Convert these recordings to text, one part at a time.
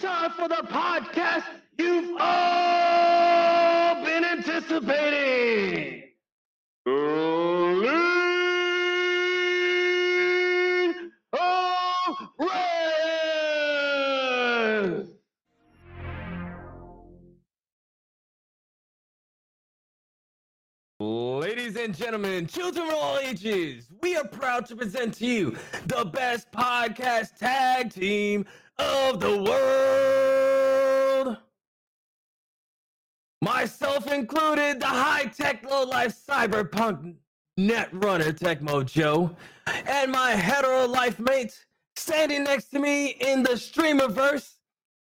time for the podcast you've all been anticipating. Ladies and gentlemen, children of all ages, we are proud to present to you the best podcast tag team of the world. Myself included, the high tech, low life cyberpunk net runner Tecmo Joe, and my hetero life mate standing next to me in the streamerverse,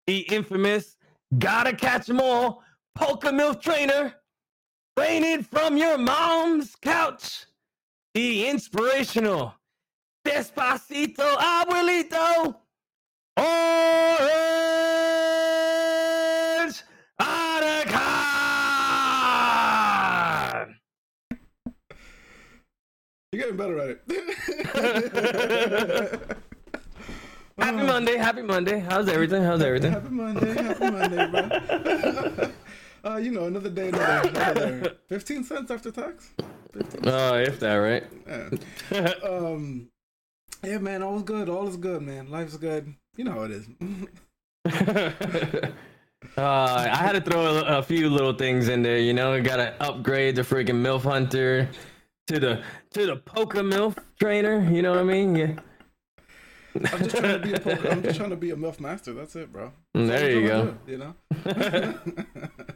the infamous Gotta Catch 'em All Polka Milk Trainer. Raining from your mom's couch. The inspirational Despacito Abuelito. Orange Otacon. You're getting better at it. Happy Monday, happy Monday. How's everything? How's everything? Happy Monday, happy Monday, bro. uh, you know, another day, another, another day. 15 cents after tax? 15 Oh, if that, right? yeah. Um, yeah, man, all is good. All is good, man. Life's good. You know how it is. uh, I had to throw a, a few little things in there, you know. Got to upgrade the freaking MILF Hunter to the to the Poker MILF trainer. You know what I mean? Yeah. I'm just trying to be a poker, I'm just trying to be a MILF master. That's it, bro. Mm, That's There you go. doing, You know?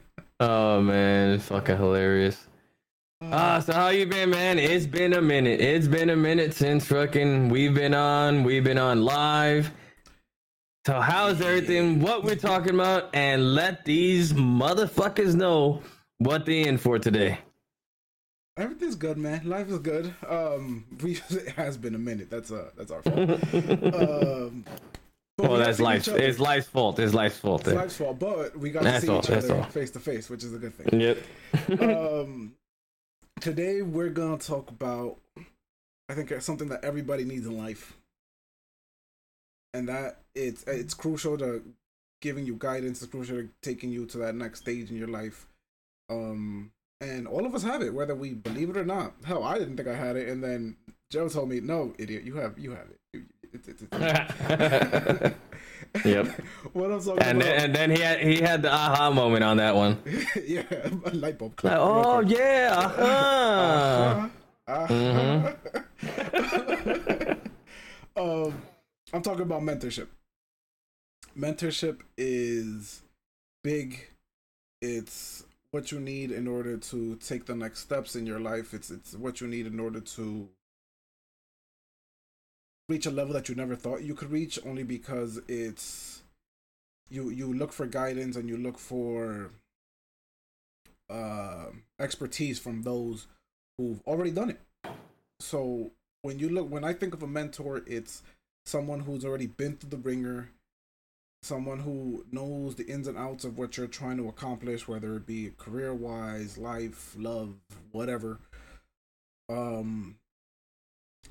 Oh man, it's fucking hilarious. Ah, so how you been, man? It's been a minute. It's been a minute since fucking we've been on. We've been on live. So how's everything? What we're talking about, and let these motherfuckers know what they in for today. Everything's good, man. Life is good. Um, we it has been a minute. That's uh, that's our fault. um, but Well, we got that's life's. It's life's fault. It's life's fault. It's life's fault, but we got That's to see all, each other all. face to face, which is a good thing. Yep. um, today we're gonna talk about, I think something that everybody needs in life, and that it's it's crucial to giving you guidance. It's crucial to taking you to that next stage in your life. Um, and all of us have it, whether we believe it or not. Hell, I didn't think I had it, and then Joe told me, "No, idiot, you have you have it." It's, it's, it's. Yep. what I'm talking and about? then, and then he had he had the aha moment on that one. yeah, a light bulb. Like, oh yeah. Uh-huh. Uh-huh. Uh-huh. um, I'm talking about mentorship. Mentorship is big. It's what you need in order to take the next steps in your life. It's it's what you need in order to reach a level that you never thought you could reach only because it's you you look for guidance and you look for uh, expertise from those who've already done it. So when you look, when I think of a mentor, it's someone who's already been through the ringer, someone who knows the ins and outs of what you're trying to accomplish, whether it be career wise, life, love, whatever. Um,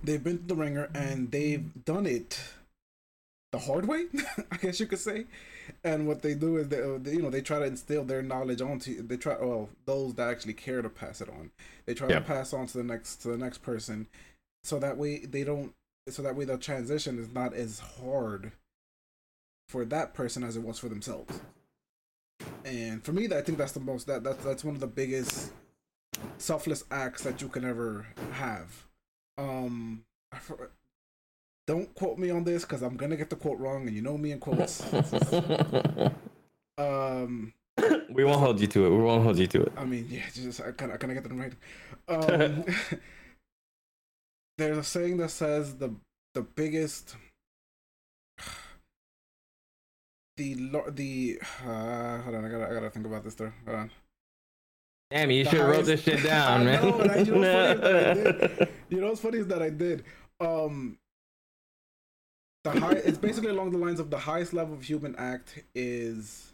they've been through the ringer and they've done it the hard way, I guess you could say. And what they do is they, uh, they you know, they try to instill their knowledge onto they try well those that actually care to pass it on. They try Yeah. to pass on to the next to the next person, so that way they don't so that way the transition is not as hard for that person as it was for themselves. And for me, I think that's the most that that's that's one of the biggest selfless acts that you can ever have. Um, I for- don't quote me on this because I'm gonna get the quote wrong, and you know me in quotes. um, we won't hold you to it. We won't hold you to it. I mean, yeah, just I kind of kind of get them right. Um, there's a saying that says the the biggest the lo- the uh, hold on, I gotta I gotta think about this there. Hold on. Damn, you should have wrote this shit down, man. know, I- you know what's funny is that I did. You know what's funny is that I did. Um, the high. It's basically along the lines of the highest level of human act is.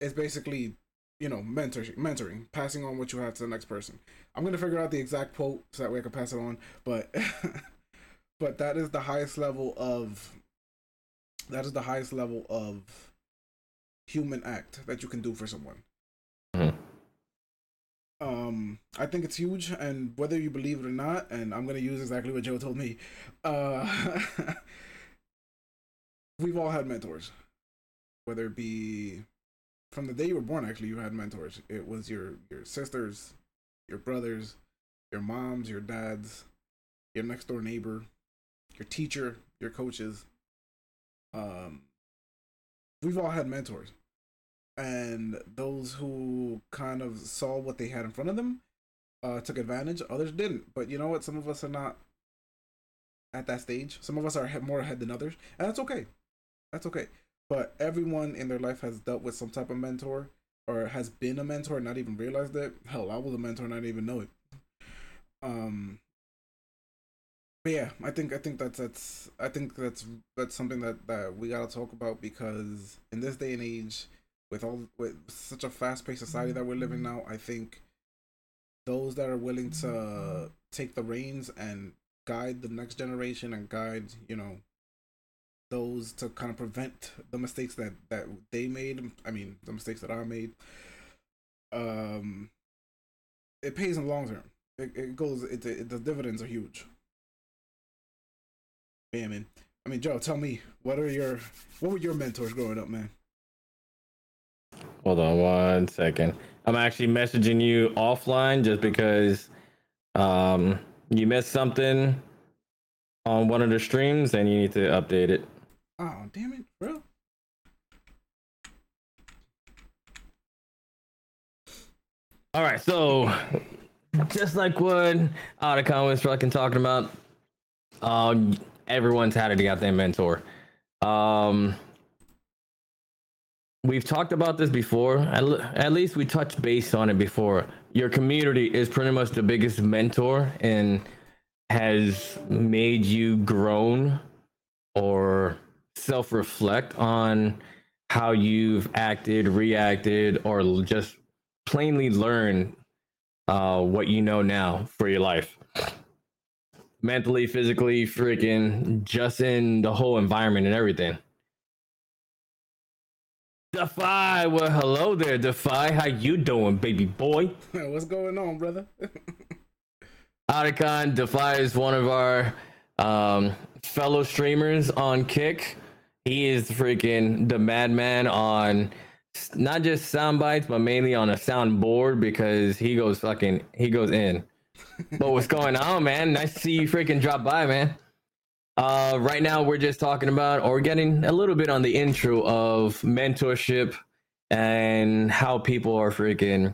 Is basically, you know, mentorship, mentoring, passing on what you have to the next person. I'm gonna figure out the exact quote so that way I can pass it on, but, but that is the highest level of That is the highest level of human act that you can do for someone. Um, I think it's huge, and whether you believe it or not, and I'm gonna use exactly what Joe told me. Uh, we've all had mentors, whether it be from the day you were born. Actually, you had mentors. It was your your sisters, your brothers, your moms, your dads, your next door neighbor, your teacher, your coaches. Um, we've all had mentors and those who kind of saw what they had in front of them uh, took advantage. Others didn't. But you know what? Some of us are not at that stage. Some of us are more ahead than others, and that's okay. That's okay. But everyone in their life has dealt with some type of mentor or has been a mentor not even realized it. Hell, I was a mentor and I didn't even know it. Um. But yeah, I think I think that's that's I think that's that's something that that we gotta talk about because in this day and age, with all with such a fast paced society that we're living now, I think those that are willing to take the reins and guide the next generation and guide, you know, those to kind of prevent the mistakes that that they made. I mean, the mistakes that I made. Um, it pays in the long term. It, it goes. It, it the dividends are huge. Yeah, man. I mean, Joe, tell me what are your what were your mentors growing up, man? Hold on one second. I'm actually messaging you offline just because um you missed something on one of the streams and you need to update it. Oh, damn it, bro. All right, so just like what Otacon was fucking talking about, um, everyone's had a goddamn mentor. Um, we've talked about this before. At, at least we touched base on it before. Your community is pretty much the biggest mentor and has made you grown or self-reflect on how you've acted, reacted, or just plainly learn uh, what you know now for your life. Mentally, physically, freaking, just in the whole environment and everything. Defy, well, hello there, Defy. How you doing, baby boy? What's going on, brother? Otacon Defy is one of our um, fellow streamers on Kick. He is freaking the madman on not just sound bites, but mainly on a soundboard because he goes fucking he goes in. but what's going on, man? Nice to see you freaking drop by, man. Uh, right now we're just talking about or getting a little bit on the intro of mentorship and how people are freaking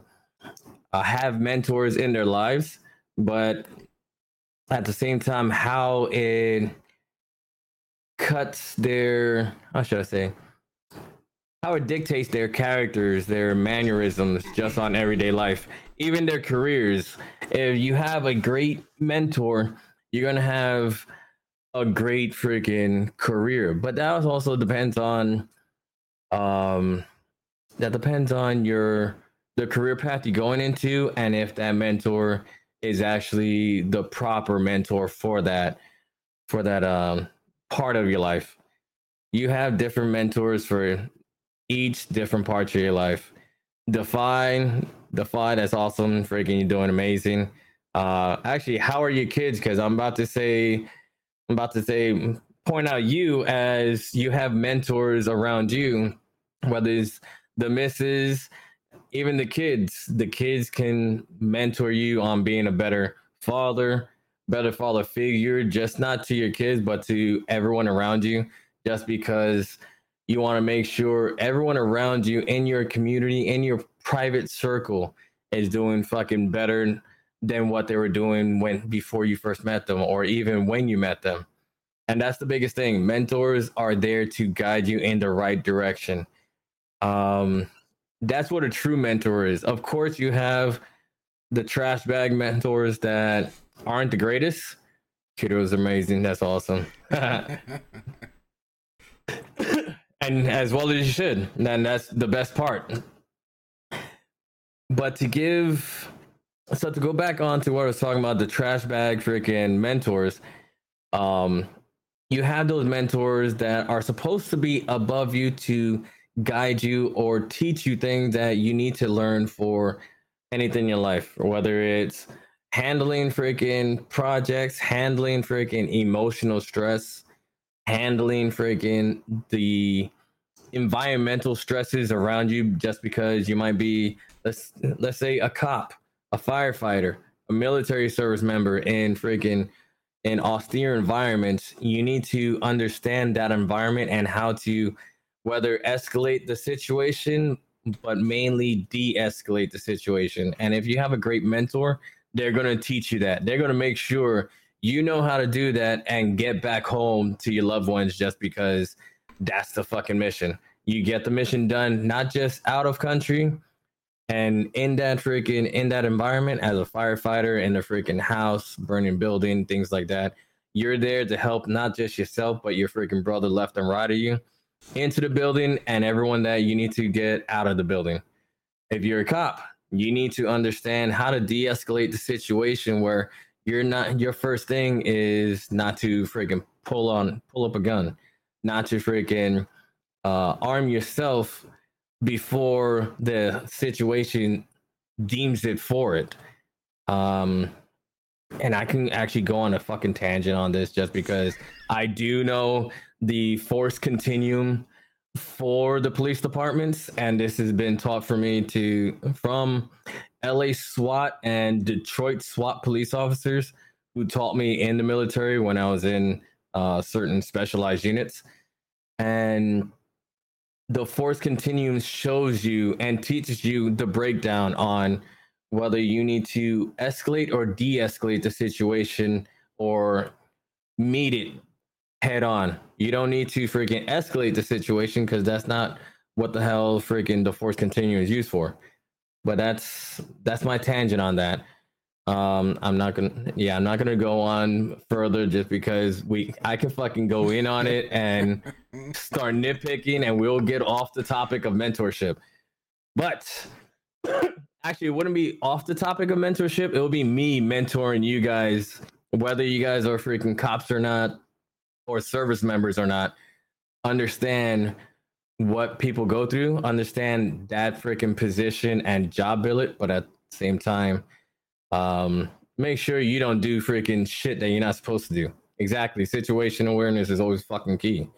uh, have mentors in their lives, but at the same time, how it cuts their how should I say how it dictates their characters, their mannerisms just on everyday life, even their careers. If you have a great mentor, you're gonna have a great freaking career. But that also depends on um that depends on your the career path you're going into and if that mentor is actually the proper mentor for that for that um part of your life. You have different mentors for each different part of your life. Define, define, that's awesome. Freaking, you're doing amazing. Uh, actually, how are your kids? Because I'm about to say, I'm about to say, point out you as you have mentors around you, whether it's the misses, even the kids. The kids can mentor you on being a better father, better father figure, just not to your kids, but to everyone around you, just because you want to make sure everyone around you in your community, in your private circle, is doing fucking better than what they were doing when before you first met them or even when you met them. And that's the biggest thing. Mentors are there to guide you in the right direction. Um, that's what a true mentor is. Of course, you have the trash bag mentors that aren't the greatest. Kiddo's amazing. That's awesome. and as well as you should. And that's the best part. But to give, so to go back on to what I was talking about, the trash bag freaking mentors. Um, you have those mentors that are supposed to be above you to guide you or teach you things that you need to learn for anything in your life, whether it's handling freaking projects, handling freaking emotional stress, handling freaking the environmental stresses around you just because you might be let's let's say a cop, a firefighter, a military service member in freaking in austere environments, you need to understand that environment and how to whether escalate the situation but mainly de-escalate the situation. And if you have a great mentor, they're going to teach you that. They're going to make sure you know how to do that and get back home to your loved ones just because that's the fucking mission. You get the mission done not just out of country and in that freaking in that environment as a firefighter in a freaking house, burning building, things like that. You're there to help not just yourself but your freaking brother left and right of you into the building and everyone that you need to get out of the building. If you're a cop, you need to understand how to de-escalate the situation where you're not your first thing is not to freaking pull on pull up a gun, not to freaking uh, arm yourself before the situation deems it for it. Um, and I can actually go on a fucking tangent on this just because I do know the force continuum for the police departments, and this has been taught for me to from LA SWAT and Detroit SWAT police officers who taught me in the military when I was in uh, certain specialized units. And the force continuum shows you and teaches you the breakdown on whether you need to escalate or de-escalate the situation or meet it head on. You don't need to freaking escalate the situation because that's not what the hell freaking the force continuum is used for. But that's that's my tangent on that. Um, I'm not gonna yeah, I'm not gonna go on further just because we I can fucking go in on it and start nitpicking and we'll get off the topic of mentorship. But actually it wouldn't be off the topic of mentorship, it would be me mentoring you guys, whether you guys are freaking cops or not, or service members or not, understand what people go through, understand that freaking position and job billet, but at the same time, um, make sure you don't do freaking shit that you're not supposed to do. Exactly. Situation awareness is always fucking key.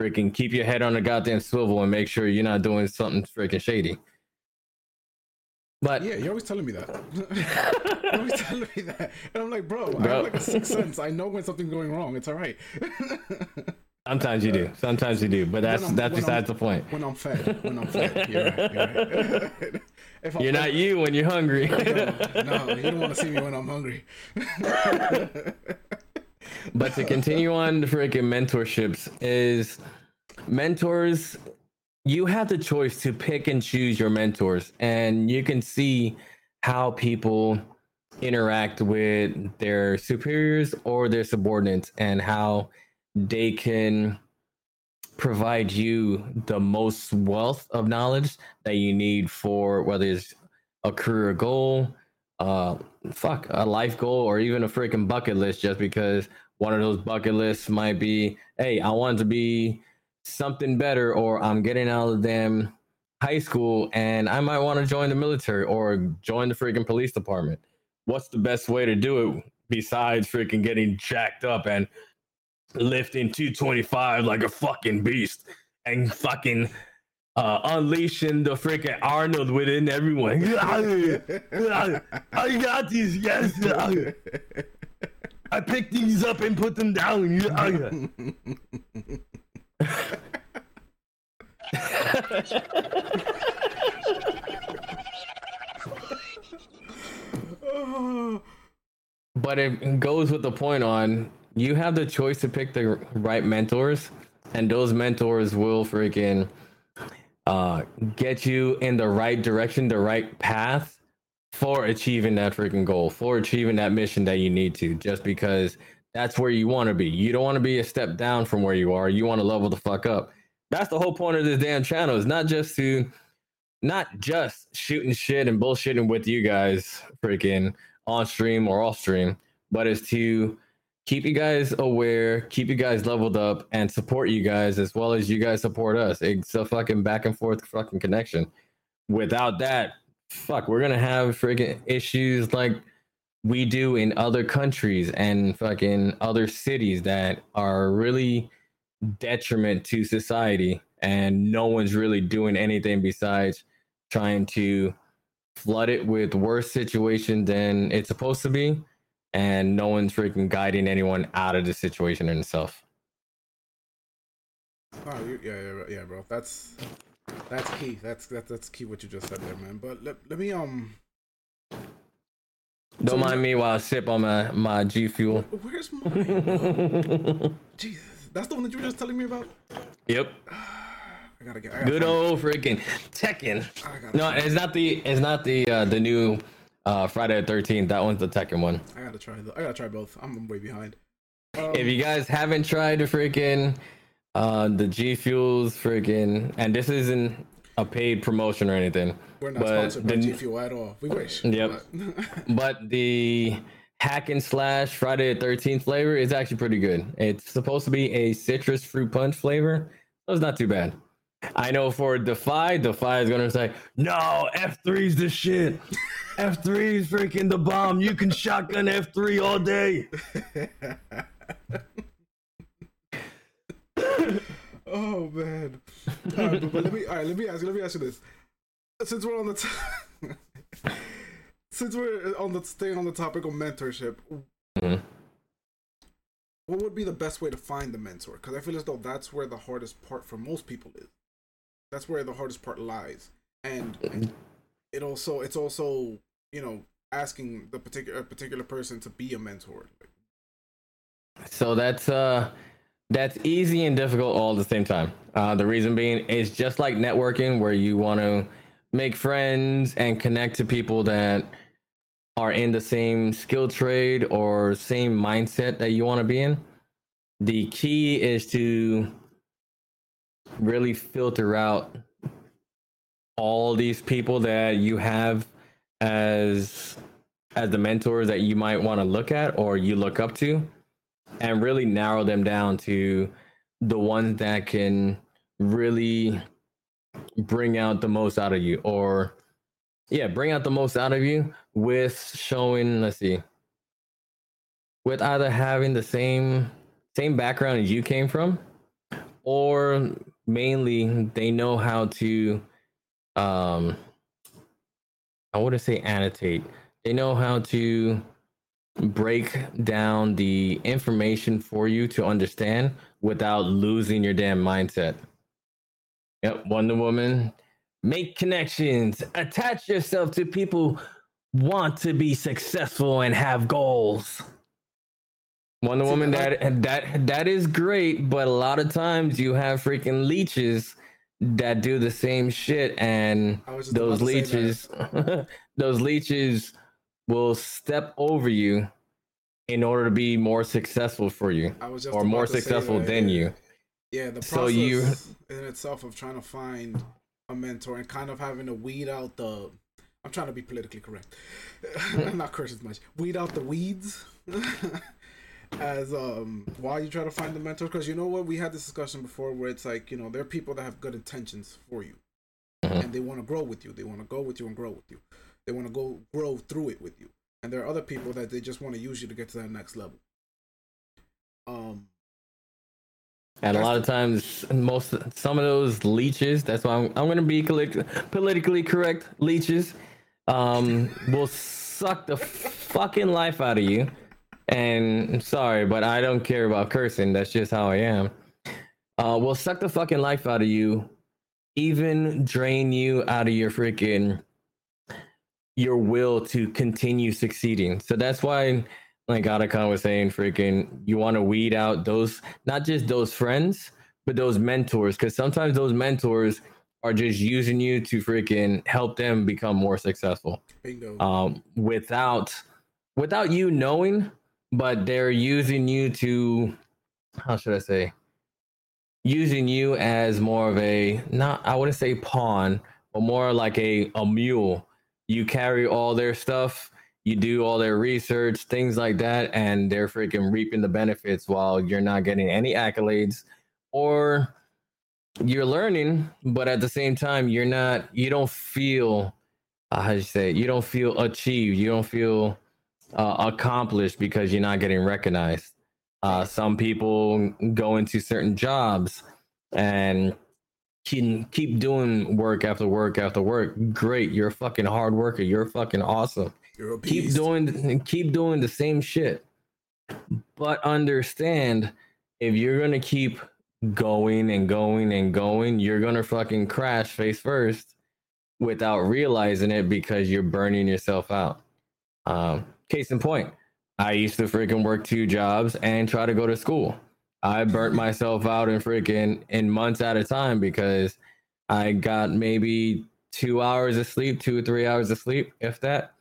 Freaking keep your head on a goddamn swivel and make sure you're not doing something freaking shady. But yeah, you're always telling me that. you're always telling me that, and I'm like, bro, bro. I have like a sixth sense. I know when something's going wrong. It's all right. Sometimes you do. Sometimes you do. But that's that's besides the point. When I'm fed. When I'm fed. You're right. You're, right. if you're not you when you're hungry. no, no, you don't want to see me when I'm hungry. but to continue on the freaking mentorships is mentors you have the choice to pick and choose your mentors and you can see how people interact with their superiors or their subordinates and how they can provide you the most wealth of knowledge that you need for whether it's a career goal uh fuck a life goal or even a freaking bucket list just because one of those bucket lists might be hey i want to be something better or I'm getting out of them high school and I might want to join the military or join the freaking police department. What's the best way to do it besides freaking getting jacked up and lifting 225 like a fucking beast and fucking uh, unleashing the freaking Arnold within everyone. I got these, yes. I picked these up and put them down. but it goes with the point on you have the choice to pick the right mentors, and those mentors will freaking uh, get you in the right direction, the right path for achieving that freaking goal, for achieving that mission that you need to, just because that's where you want to be. You don't want to be a step down from where you are. You want to level the fuck up. That's the whole point of this damn channel. Is not just to, not just shooting shit and bullshitting with you guys, freaking on stream or off stream, but is to keep you guys aware, keep you guys leveled up, and support you guys as well as you guys support us. It's a fucking back and forth fucking connection. Without that, fuck, we're gonna have freaking issues like we do in other countries and fucking other cities that are really detriment to society and no one's really doing anything besides trying to flood it with worse situation than it's supposed to be and no one's freaking guiding anyone out of the situation itself Oh, you, yeah, yeah, yeah, bro. That's that's key. That's that's that's key what you just said there, man. But let, let me um. don't mind me while i sip on my my g fuel Where's mine? Jesus, that's the one that you were just telling me about. yep I gotta get. I gotta good find- old freaking tekken no it's not the it's not the uh the new uh friday the 13th that one's the tekken one I gotta try. The, I gotta try both. I'm way behind. Um, if you guys haven't tried the freaking uh the G Fuels freaking and this isn't a paid promotion or anything. we're not but sponsored by the- G Fuel at all. We wish. Yep. but- But the hack and slash Friday the 13th flavor is actually pretty good. It's supposed to be a citrus fruit punch flavor. So it's not too bad. I know for Defy, Defy is gonna say, no, F3's the shit. F3's freaking the bomb. You can shotgun F3 all day. oh man. All right, but, but let me. All right, let me ask you. Let me ask you this. Since we're on the. T- since we're on the staying on the topic of mentorship, Mhm. what would be the best way to find the mentor? Because I feel as though that's where the hardest part for most people is. That's where the hardest part lies, and it also it's also you know asking the particular particular person to be a mentor. So that's uh that's easy and difficult all at the same time. Uh, the reason being is just like networking, where you want to make friends and connect to people that are in the same skill trade or same mindset that you want to be in. The key is to really filter out all these people that you have as as the mentors that you might want to look at or you look up to and really narrow them down to the ones that can really bring out the most out of you or yeah bring out the most out of you with showing let's see with either having the same same background as you came from or mainly they know how to um i wouldn't say annotate they know how to break down the information for you to understand without losing your damn mindset. Yep, Wonder Woman. Make connections. Attach yourself to people want to be successful and have goals. Wonder See, Woman, like- that that that is great, but a lot of times you have freaking leeches that do the same shit, and I was just those about to say that. leeches those leeches will step over you in order to be more successful for you I was just or more about to say successful that, than yeah. you Yeah, the process So you- in itself of trying to find a mentor and kind of having to weed out the. I'm trying to be politically correct, I'm hmm. not curse as much. Weed out the weeds. as um, why you try to find the mentor? Because you know what, we had this discussion before where it's like you know there are people that have good intentions for you, Mhm. and they want to grow with you. They want to go with you and grow with you. They want to go grow through it with you. And there are other people that they just want to use you to get to that next level. Um, and a lot of times most some of those leeches that's why i'm, I'm going to be politically correct leeches um will suck the fucking life out of you and sorry but i don't care about cursing. That's just how i am. Uh will suck the fucking life out of you. Even drain you out of your freaking your will to continue succeeding. So that's why like Otacon was saying, freaking, you want to weed out those, not just those friends, but those mentors, because sometimes those mentors are just using you to freaking help them become more successful, um, without, without you knowing, but they're using you to, how should I say, using you as more of a, not, I wouldn't say pawn, but more like a a mule. You carry all their stuff you do all their research, things like that, and they're freaking reaping the benefits while you're not getting any accolades or you're learning, but at the same time, you're not, you don't feel, how do you say, it? you don't feel achieved, you don't feel uh, accomplished because you're not getting recognized. Uh, some people go into certain jobs and can keep doing work after work after work. Great, you're a fucking hard worker. You're fucking awesome. You're Keep doing, keep doing the same shit. But understand, if you're gonna keep going and going and going, you're gonna fucking crash face first without realizing it because you're burning yourself out. Um, case in point, I used to freaking work two jobs and try to go to school. I burnt myself out in freaking in months at a time because I got maybe two hours of sleep, two or three hours of sleep, if that,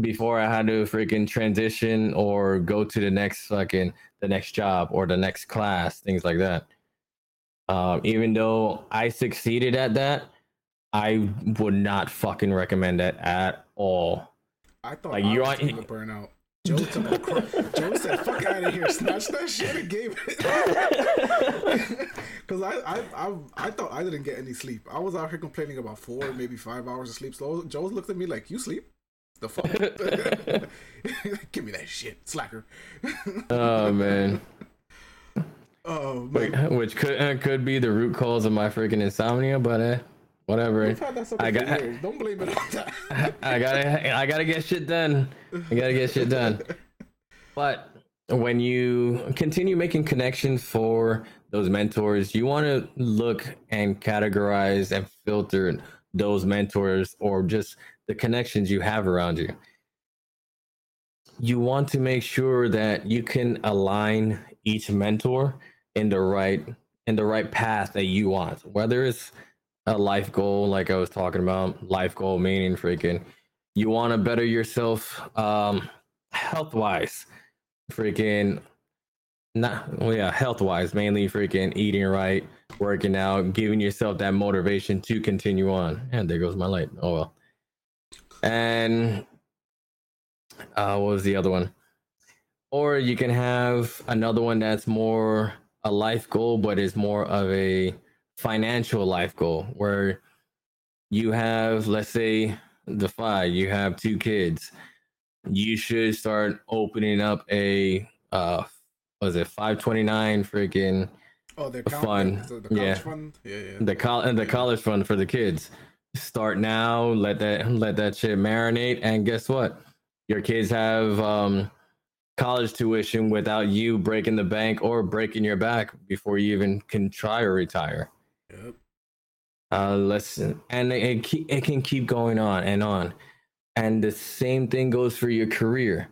before I had to freaking transition or go to the next fucking the next job or the next class, things like that. Um, even though I succeeded at that, I would not fucking recommend that at all. I thought Like, I you was are- gonna burn out. Joe took a cro- Joe said, "Fuck out of here, snatch that shit and gave it." Because I, I, I, I thought I didn't get any sleep. I was out here complaining about four, maybe five hours of sleep. So Joe looked at me like, "You sleep? The fuck? Give me that shit, slacker." Oh man. Oh man, which could uh, could be the root cause of my freaking insomnia, but uh, whatever. We've had that I got- years. Don't blame it that. I gotta I gotta get shit done. I gotta get shit done. But when you continue making connections for those mentors, you want to look and categorize and filter those mentors or just the connections you have around you. You want to make sure that you can align each mentor in the right in the right path that you want. Whether it's a life goal, like I was talking about, life goal meaning freaking you want to better yourself um health wise freaking not well, yeah health wise mainly freaking eating right working out giving yourself that motivation to continue on. And there goes my light. Oh well. And uh what was the other one? Or you can have another one that's more a life goal but is more of a financial life goal where you have let's say the five you have two kids you should start opening up a uh was it 529 freaking Oh, they're Fun, The, the college yeah. fund. Yeah, yeah. the col- the college fund for the kids start now let that let that shit marinate and guess what your kids have um college tuition without you breaking the bank or breaking your back before you even can try or retire Yep. uh listen and it, it, it can keep going on and on. And the same thing goes for your career.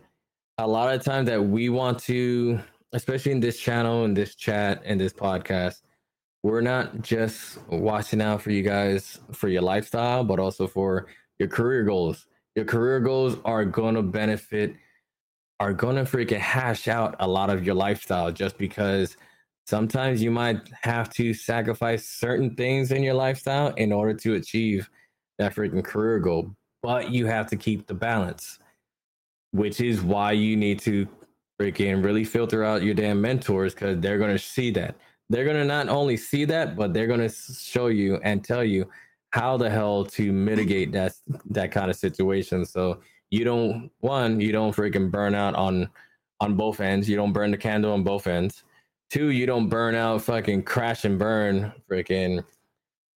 A lot of times that we want to especially in this channel and this chat and this podcast we're not just watching out for you guys for your lifestyle but also for your career goals. Your career goals are to benefit are to freaking hash out a lot of your lifestyle just because sometimes you might have to sacrifice certain things in your lifestyle in order to achieve that freaking career goal but you have to keep the balance which is why you need to freaking really filter out your damn mentors because they're going to see that. They're going to not only see that but they're going to show you and tell you how the hell to mitigate that that kind of situation. So you don't one you don't freaking burn out on on both ends. You don't burn the candle on both ends two you don't burn out fucking crash and burn freaking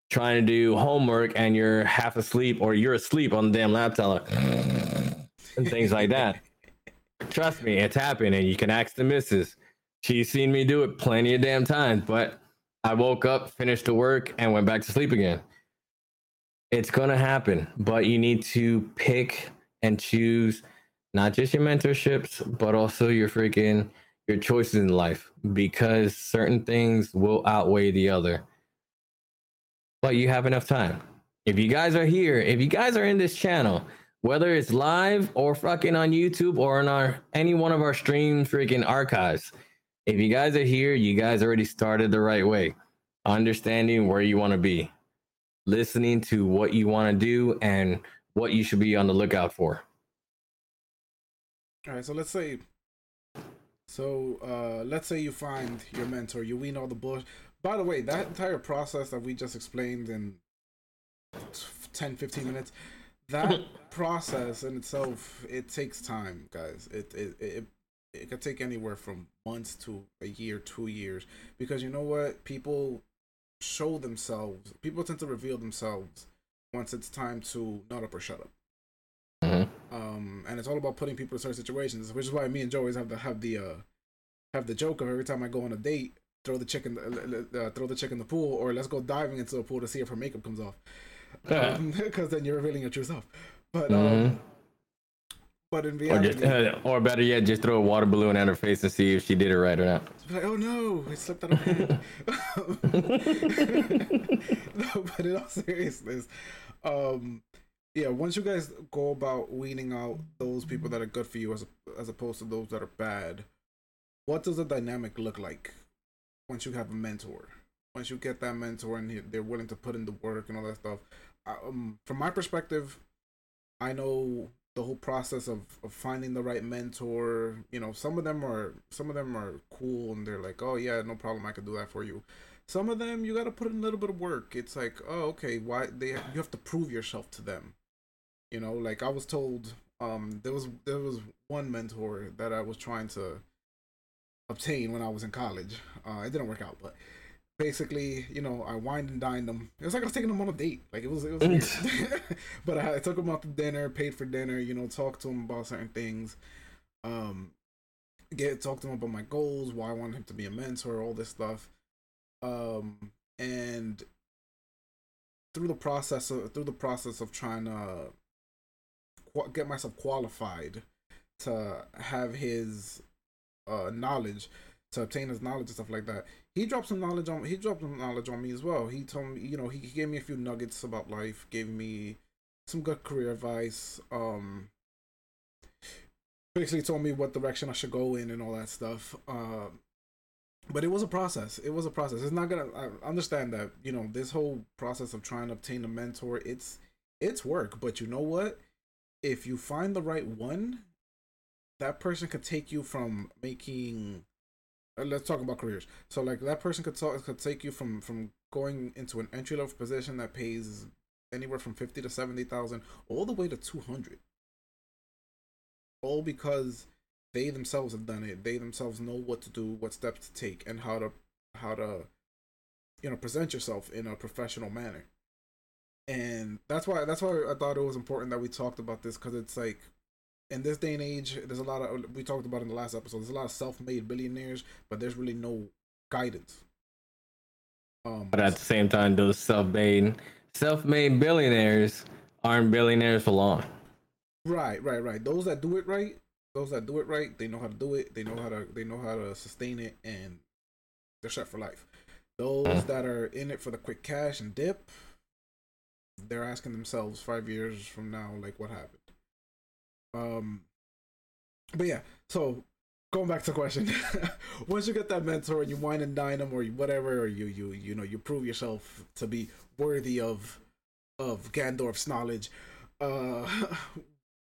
trying to do homework and you're half asleep or you're asleep on the damn laptop and things like that. Trust me it's happened and you can ask the missus. She's seen me do it plenty of damn times but i woke up finished the work and went back to sleep again. It's gonna happen but you need to pick and choose not just your mentorships but also your freaking your choices in life because certain things will outweigh the other. But you have enough time. If you guys are here if you guys are in this channel whether it's live or fucking on youtube or on our any one of our stream freaking archives if you guys are here you guys already started the right way understanding where you want to be listening to what you want to do and what you should be on the lookout for. All right, so let's say, so uh, let's say you find your mentor, you wean all the bush. By the way, that entire process that we just explained in 10, 15 minutes, that process in itself, it takes time, guys. It it it it could take anywhere from months to a year, two years, because you know what, people show themselves. People tend to reveal themselves once it's time to not up or shut up. Mm-hmm. Um, and it's all about putting people in certain situations, which is why me and Joe always have the have the uh have the joke of every time I go on a date, throw the chicken, uh, throw the chick in the pool, or let's go diving into the pool to see if her makeup comes off, because um, then you're revealing your true self. But um, Mhm. but in Or reality, just, uh, or better yet, just throw a water balloon at her face and see if she did it right or not. Like, oh no, it slipped out of my hand. no, but in all seriousness, um, yeah, once you guys go about weaning out those people that are good for you as as opposed to those that are bad, what does the dynamic look like once you have a mentor? Once you get that mentor and they're willing to put in the work and all that stuff. Um, from my perspective, I know the whole process of, of finding the right mentor you know some of them are some of them are cool and they're like oh yeah no problem i can do that for you some of them you got to put in a little bit of work it's like oh okay why they you have to prove yourself to them you know like i was told um there was there was one mentor that i was trying to obtain when i was in college uh it didn't work out but basically, you know, I wined and dined them. It was like I was taking them on a date. Like it was, it was weird. but I, I took them out to dinner, paid for dinner. You know, talked to him about certain things. Um, get talked to him about my goals, why I wanted him to be a mentor, all this stuff. Um, and through the process of through the process of trying to get myself qualified to have his uh knowledge to obtain his knowledge and stuff like that he dropped some knowledge on he dropped some knowledge on me as well. He told me, you know, he gave me a few nuggets about life, gave me some good career advice. Um basically told me what direction I should go in and all that stuff. Uh, but it was a process. It was a process. It's not gonna I understand that, you know, this whole process of trying to obtain a mentor, it's it's work, but you know what? If you find the right one, that person could take you from making uh, let's talk about careers. So like that person could talk, could take you from from going into an entry level position that pays anywhere from fifty to seventy thousand, all the way to two hundred. All because they themselves have done it. They themselves know what to do, what steps to take, and how to how to you know present yourself in a professional manner. And that's why that's why I thought it was important that we talked about this because it's like in this day and age, there's a lot of we talked about in the last episode. There's a lot of self-made billionaires, but there's really no guidance. Um, But at the same time, those self-made, self-made billionaires aren't billionaires for long. right, right, right. Those that do it right, those that do it right, they know how to do it. They know how to they know how to sustain it, and they're set for life. Those Mm. that are in it for the quick cash and dip, they're asking themselves five years from now, like what happened. Um, but yeah, so going back to the question, once you get that mentor and you wine and dine them or whatever, or you you you know you prove yourself to be worthy of of Gandorf's knowledge. Uh,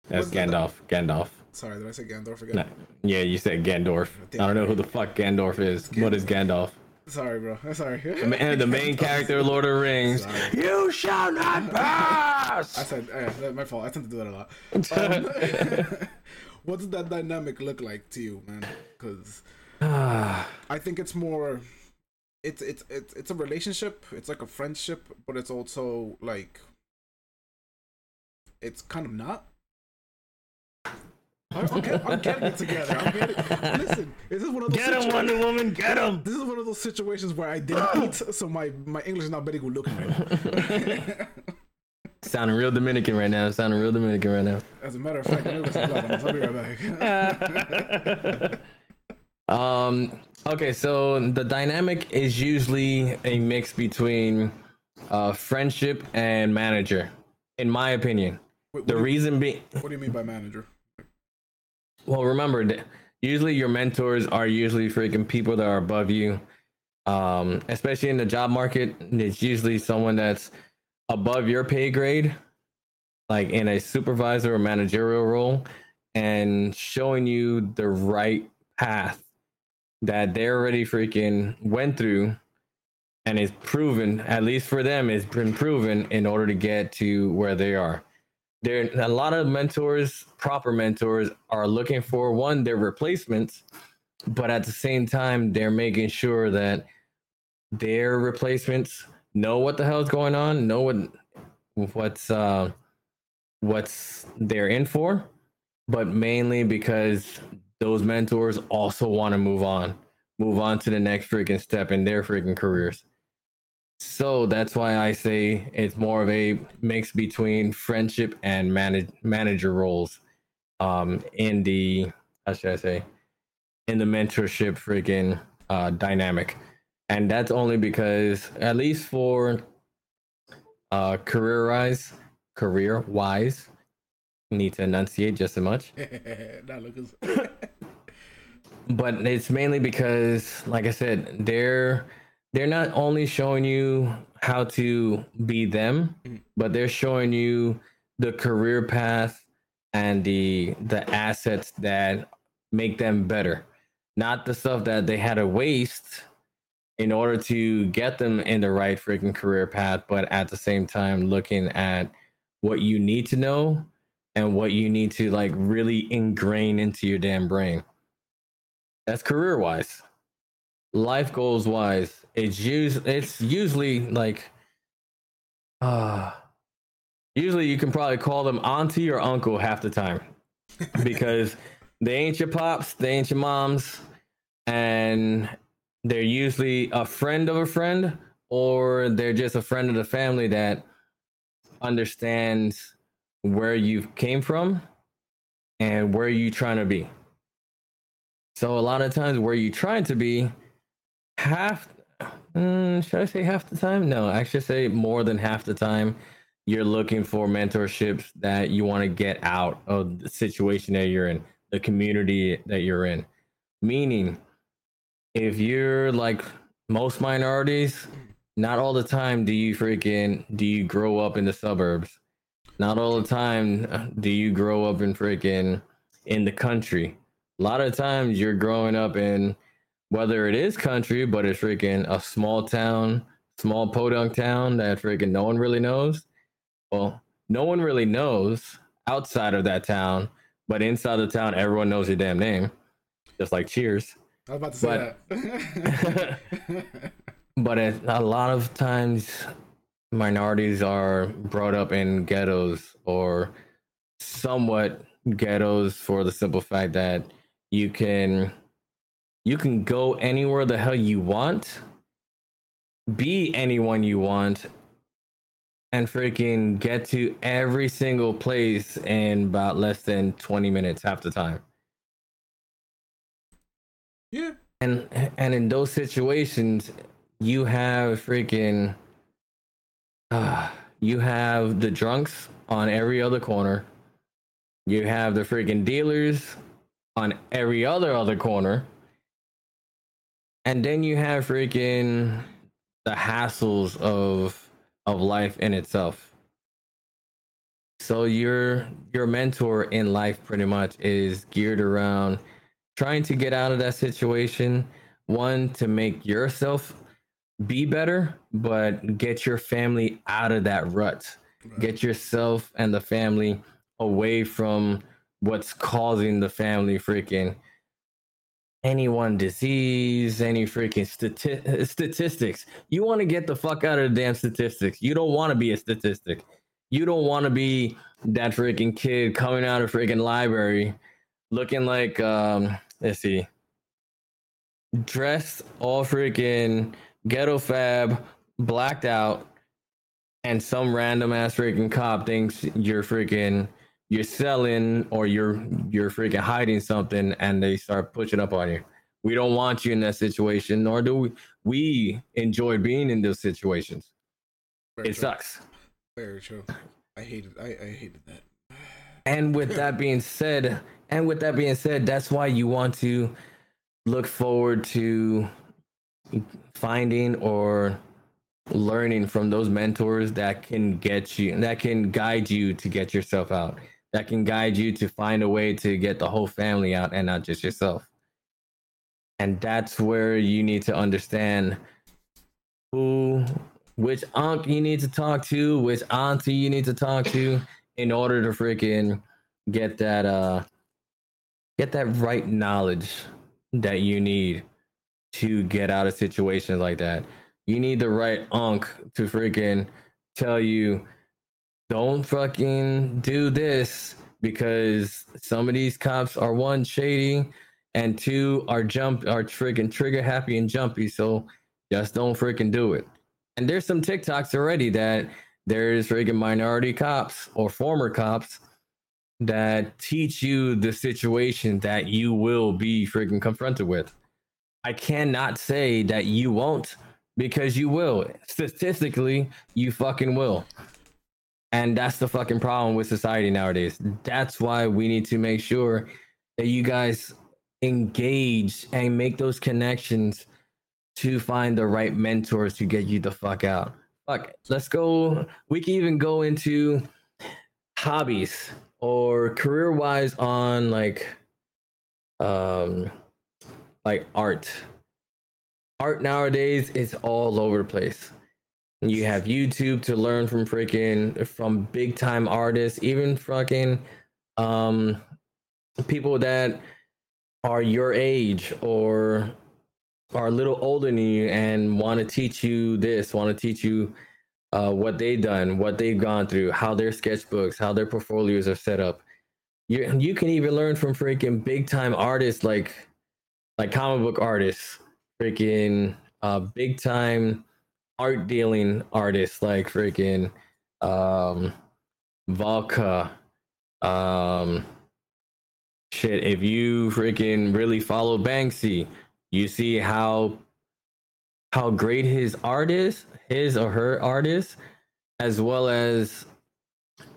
That's what's the- Gandalf. Gandalf. Sorry, did I say Gandorf again? No. Yeah, you said Gandorf. I don't know who the fuck Gandorf is. What is Gandalf? Sorry, bro. Sorry. The ma- the main character of Lord of the Rings. Sorry. You shall not pass. I said, uh, my fault. I tend to do that a lot. Um, what does that dynamic look like to you, man? Because I think it's more, it's it's it's it's a relationship. It's like a friendship, but it's also like, it's kind of not. I'm, I'm, get, I'm getting it together. I'm getting, listen, this is one of those. Get him, situa- Wonder Woman. Get him. This is one of those situations where I didn't eat, so my my English is not very good looking right. Sounding real Dominican right now. Sounding real Dominican right now. As a matter of fact, I'm gonna I'll be right back. Um. Okay, so the dynamic is usually a mix between uh, friendship and manager, in my opinion. What, The what, do you, reason being, what do you mean by manager? Well, remember, usually your mentors are usually freaking people that are above you. Um, especially in the job market, it's usually someone that's above your pay grade, like in a supervisor or managerial role. and showing you the right path that they already freaking went through and is proven, at least for them, it's been proven in order to get to where they are. There a lot of mentors, proper mentors, are looking for one, their replacements, but at the same time, they're making sure that their replacements know what the hell's going on, know what what's uh what's they're in for, but mainly because those mentors also want to move on, move on to the next freaking step in their freaking careers. So that's why I say it's more of a mix between friendship and manage manager roles um in the how should I say in the mentorship freaking uh dynamic. And that's only because at least for uh career wise career wise need to enunciate just as much. But it's mainly because like i said they're they're not only showing you how to be them Mhm. but they're showing you the career path and the the assets that make them better not the stuff that they had to waste in order to get them in the right freaking career path but at the same time looking at what you need to know and what you need to like really ingrain into your damn brain that's career wise. Life goals wise, it's us- it's usually like uh usually you can probably call them auntie or uncle half the time. because they ain't your pops, they ain't your moms, and they're usually a friend of a friend, or they're just a friend of the family that understands where you came from and where you trying to be. So a lot of times where you trying to be, half mm, should I say half the time? No, I should say more than half the time. You're looking for mentorships that you want to get out of the situation that you're in, the community that you're in. Meaning, if you're like most minorities, not all the time do you freaking do you grow up in the suburbs. Not all the time uh, do you grow up in freaking in the country a lot of times you're growing up in whether it is country, but it's freaking a small town, small podunk town that freaking no one really knows. Well, no one really knows outside of that town, but inside the town, everyone knows your damn name, just like Cheers. I was about to say that. But it, a lot of times, minorities are brought up in ghettos or somewhat ghettos for the simple fact that you can you can go anywhere the hell you want. Be anyone you want. And freaking get to every single place in about less than 20 minutes half the time. Yeah. and and in those situations you have freaking uh, you have the drunks on every other corner. You have the freaking dealers on every other other corner and then you have freaking the hassles of of life in itself. So your your mentor in life pretty much is geared around trying to get out of that situation. One to make yourself be better but get your family out of that rut. Right. get yourself and the family away from what's causing the family freaking any one disease, any freaking stati- statistics. You want to get the fuck out of the damn statistics. You don't want to be a statistic. You don't want to be that freaking kid coming out of freaking library looking like um let's see dressed all freaking ghetto fab blacked out and some random ass freaking cop thinks you're freaking you're selling or you're you're freaking hiding something and they start pushing up on you. We don't want you in that situation, nor do we we enjoy being in those situations. Very It true. sucks. Very true. I hated. I, I hated that. And with that being said, and with that being said, that's why you want to look forward to finding or learning from those mentors that can get you that can guide you to get yourself out that can guide you to find a way to get the whole family out and not just yourself. And that's where you need to understand who, which uncle you need to talk to, which auntie you need to talk to in order to freaking get that uh get that right knowledge that you need to get out of situations like that. You need the right unk to freaking tell you don't fucking do this because some of these cops are one shady and two are jump are freaking trigger happy and jumpy. So just don't freaking do it. And there's some tiktoks already that there's freaking minority cops or former cops that teach you the situation that you will be freaking confronted with. I cannot say that you won't because you will. Statistically you fucking will and that's the fucking problem with society nowadays. That's why we need to make sure that you guys engage and make those connections to find the right mentors to get you the fuck out. Fuck, let's go. We can even go into hobbies or career wise on like um like art. Art nowadays is all over the place you have YouTube to learn from freaking from big time artists, even fucking um people that are your age or are a little older than you and want to teach you this, want to teach you uh, what they've done, what they've gone through, how their sketchbooks, how their portfolios are set up. You you can even learn from freaking big time artists like like comic book artists, freaking uh, big time art dealing artists like freaking um Volca. Um shit, if you freaking really follow Banksy, you see how how great his art is, his or her art is, as well as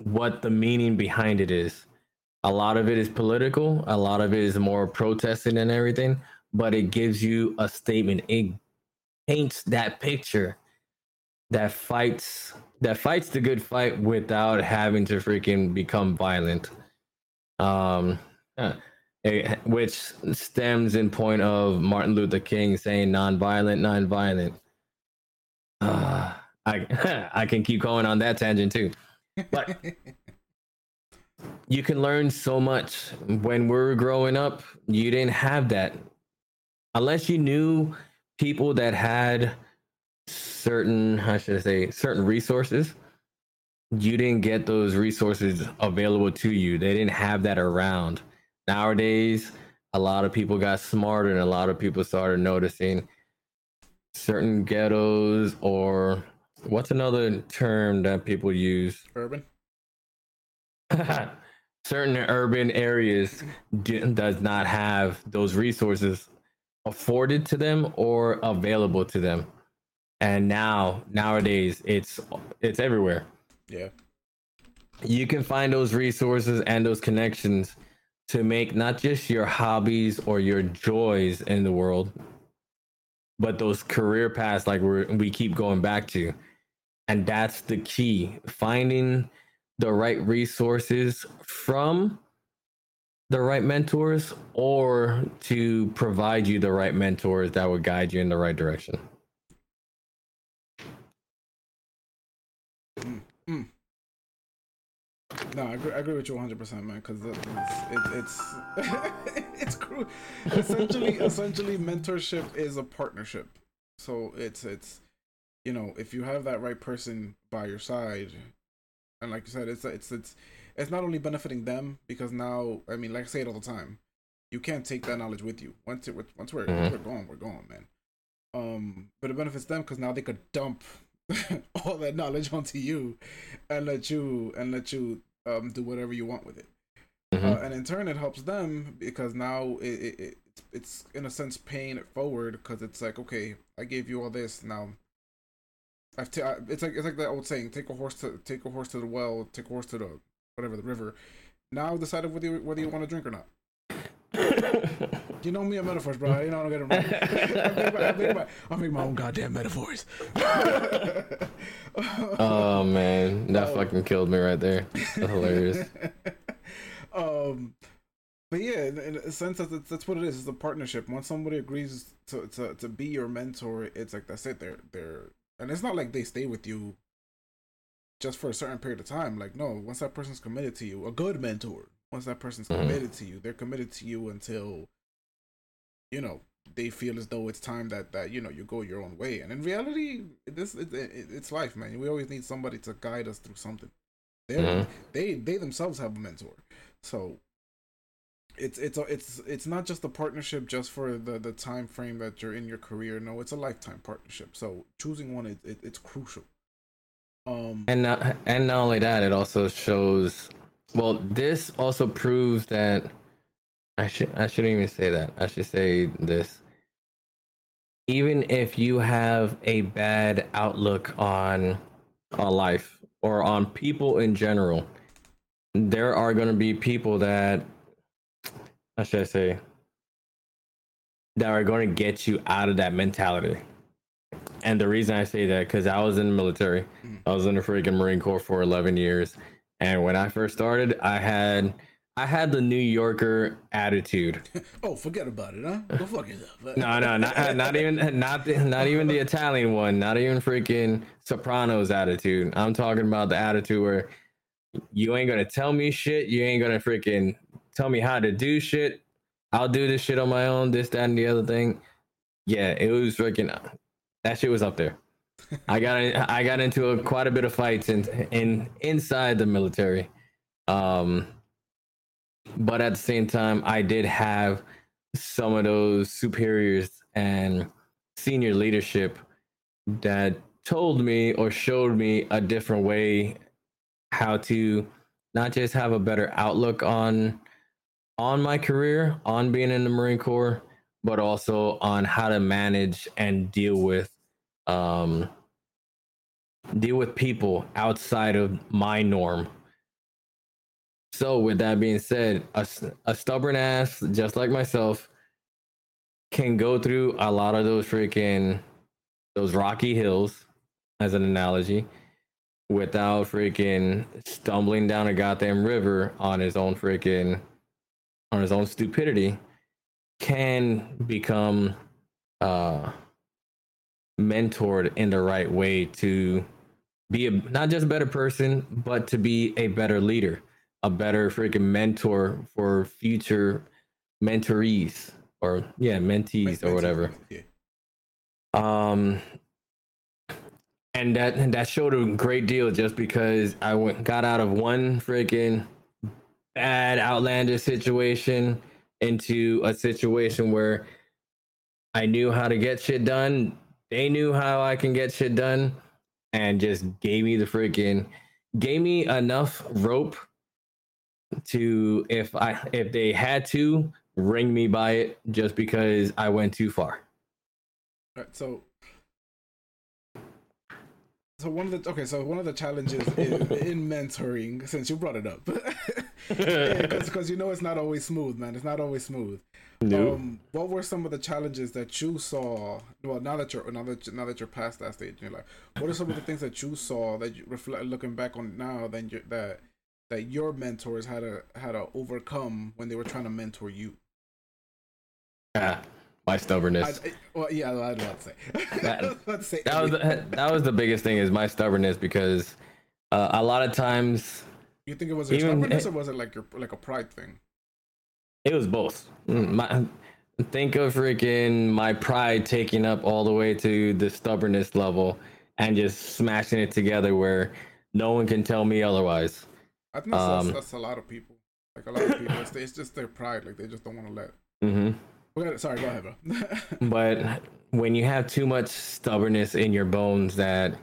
what the meaning behind it is. A lot of it is political, a lot of it is more protesting and everything, but it gives you a statement. It paints that picture that fights that fights the good fight without having to freaking become violent. Um, eh, which stems in point of Martin Luther King saying non-violent, non-violent. Uh, I I can keep going on that tangent too, but you can learn so much. When we are growing up, you didn't have that, unless you knew people that had certain how should I say certain resources, you didn't get those resources available to you. They didn't have that around. Nowadays, a lot of people got smarter and a lot of people started noticing certain ghettos or what's another term that people use? Urban. certain urban areas do, does not have those resources afforded to them or available to them and now nowadays it's it's everywhere. Yeah. You can find those resources and those connections to make not just your hobbies or your joys in the world but those career paths like we we keep going back to. And that's the key finding the right resources from the right mentors or to provide you the right mentors that would guide you in the right direction Mm. No, I agree, I agree with you 100, percent man. Because it's it, it's it's cruel. Essentially, essentially, mentorship is a partnership. So it's it's you know if you have that right person by your side, and like you said, it's it's it's it's not only benefiting them because now I mean, like I say it all the time, you can't take that knowledge with you. Once it once we're mm-hmm. we're gone, we're going, man. Um, but it benefits them because now they could dump all that knowledge onto you and let you and let you um, do whatever you want with it. Mm-hmm. Uh, and in turn, it helps them because now it, it, it it's in a sense paying it forward because it's like okay, I gave you all this now. I've t- I, it's like it's like that old saying: take a horse to take a horse to the well, take a horse to the whatever the river. Now I've whether you, whether you want to drink or not. You know me at metaphors, bro. You know I don't get them right. I make, my, own goddamn metaphors. oh man, that fucking killed me right there. That's hilarious. um, but yeah, in, a sense, that's, that's what it is. It's a partnership. Once somebody agrees to, to, to be your mentor, it's like that's it. They're they're, and it's not like they stay with you just for a certain period of time. Like no, once that person's committed to you, a good mentor. Once that person's Mhm. committed to you, they're committed to you until, you know, they feel as though it's time that that you know you go your own way. And in reality, this it, it, it's life, man. We always need somebody to guide us through something. They Mhm. they they themselves have a mentor, so it's it's a, it's it's not just a partnership just for the the time frame that you're in your career. No, it's a lifetime partnership. So choosing one, it, it it's crucial. Um, And not, and not only that, it also shows. Well, this also proves that I should I shouldn't even say that. I should say this. Even if you have a bad outlook on on life or on people in general, there are going to be people that how should I say that are going to get you out of that mentality. And the reason I say that because I was in the military, hmm. I was in the freaking Marine Corps for 11 years, and when I first started, I had I had the New Yorker attitude. oh, forget about it, huh? Go fuck yourself. No, no, not not even not the, not even the Italian one, not even freaking Sopranos attitude. I'm talking about the attitude where you ain't gonna tell me shit. You ain't gonna freaking tell me how to do shit. I'll do this shit on my own. This, that, and the other thing. Yeah, it was freaking. That shit was up there. I got I got into a, quite a bit of fights in in inside the military. Um, but at the same time, I did have some of those superiors and senior leadership that told me or showed me a different way how to not just have a better outlook on on my career on being in the marine corps but also on how to manage and deal with um deal with people outside of my norm so with that being said a stubborn ass just like myself can go through a lot of those freaking those rocky hills as an analogy without freaking stumbling down a goddamn river on his own freaking on his own stupidity can become uh mentored in the right way to be a, not just a better person but to be a better leader a better freaking mentor for future mentorees or yeah mentees or whatever. um and that and that showed a great deal just because i went got out of one freaking bad outlandish situation into a situation where i knew how to get shit done. They knew how i can get shit done and just gave me the freaking gave me enough rope to if i if they had to ring me by it just because i went too far All right, so so one of the okay, so one of the challenges in, in mentoring, since you brought it up, because you know it's not always smooth, man. It's not always smooth. Nope. Um, what were some of the challenges that you saw? Well, now that you're now that now that you're past that stage in your life, what are some of the things that you saw that you reflect looking back on now? Then you that that your mentors had to had to overcome when they were trying to mentor you. Ah, my stubbornness. I- well, yeah, I was about to say. That- I was to say that was the, that was the biggest thing is my stubbornness because uh, a lot of times You think it was your Even- stubbornness, or was it like your like a pride thing? it was both. Mm, My, think of freaking my pride taking up all the way to the stubbornness level and just smashing it together where no one can tell me otherwise. I think that's, Um, that's, that's a lot of people. Like a lot of people, it's, it's just their pride. Like they just don't want to let. Mm-hmm. Go ahead, sorry, go ahead, bro. But when you have too much stubbornness in your bones that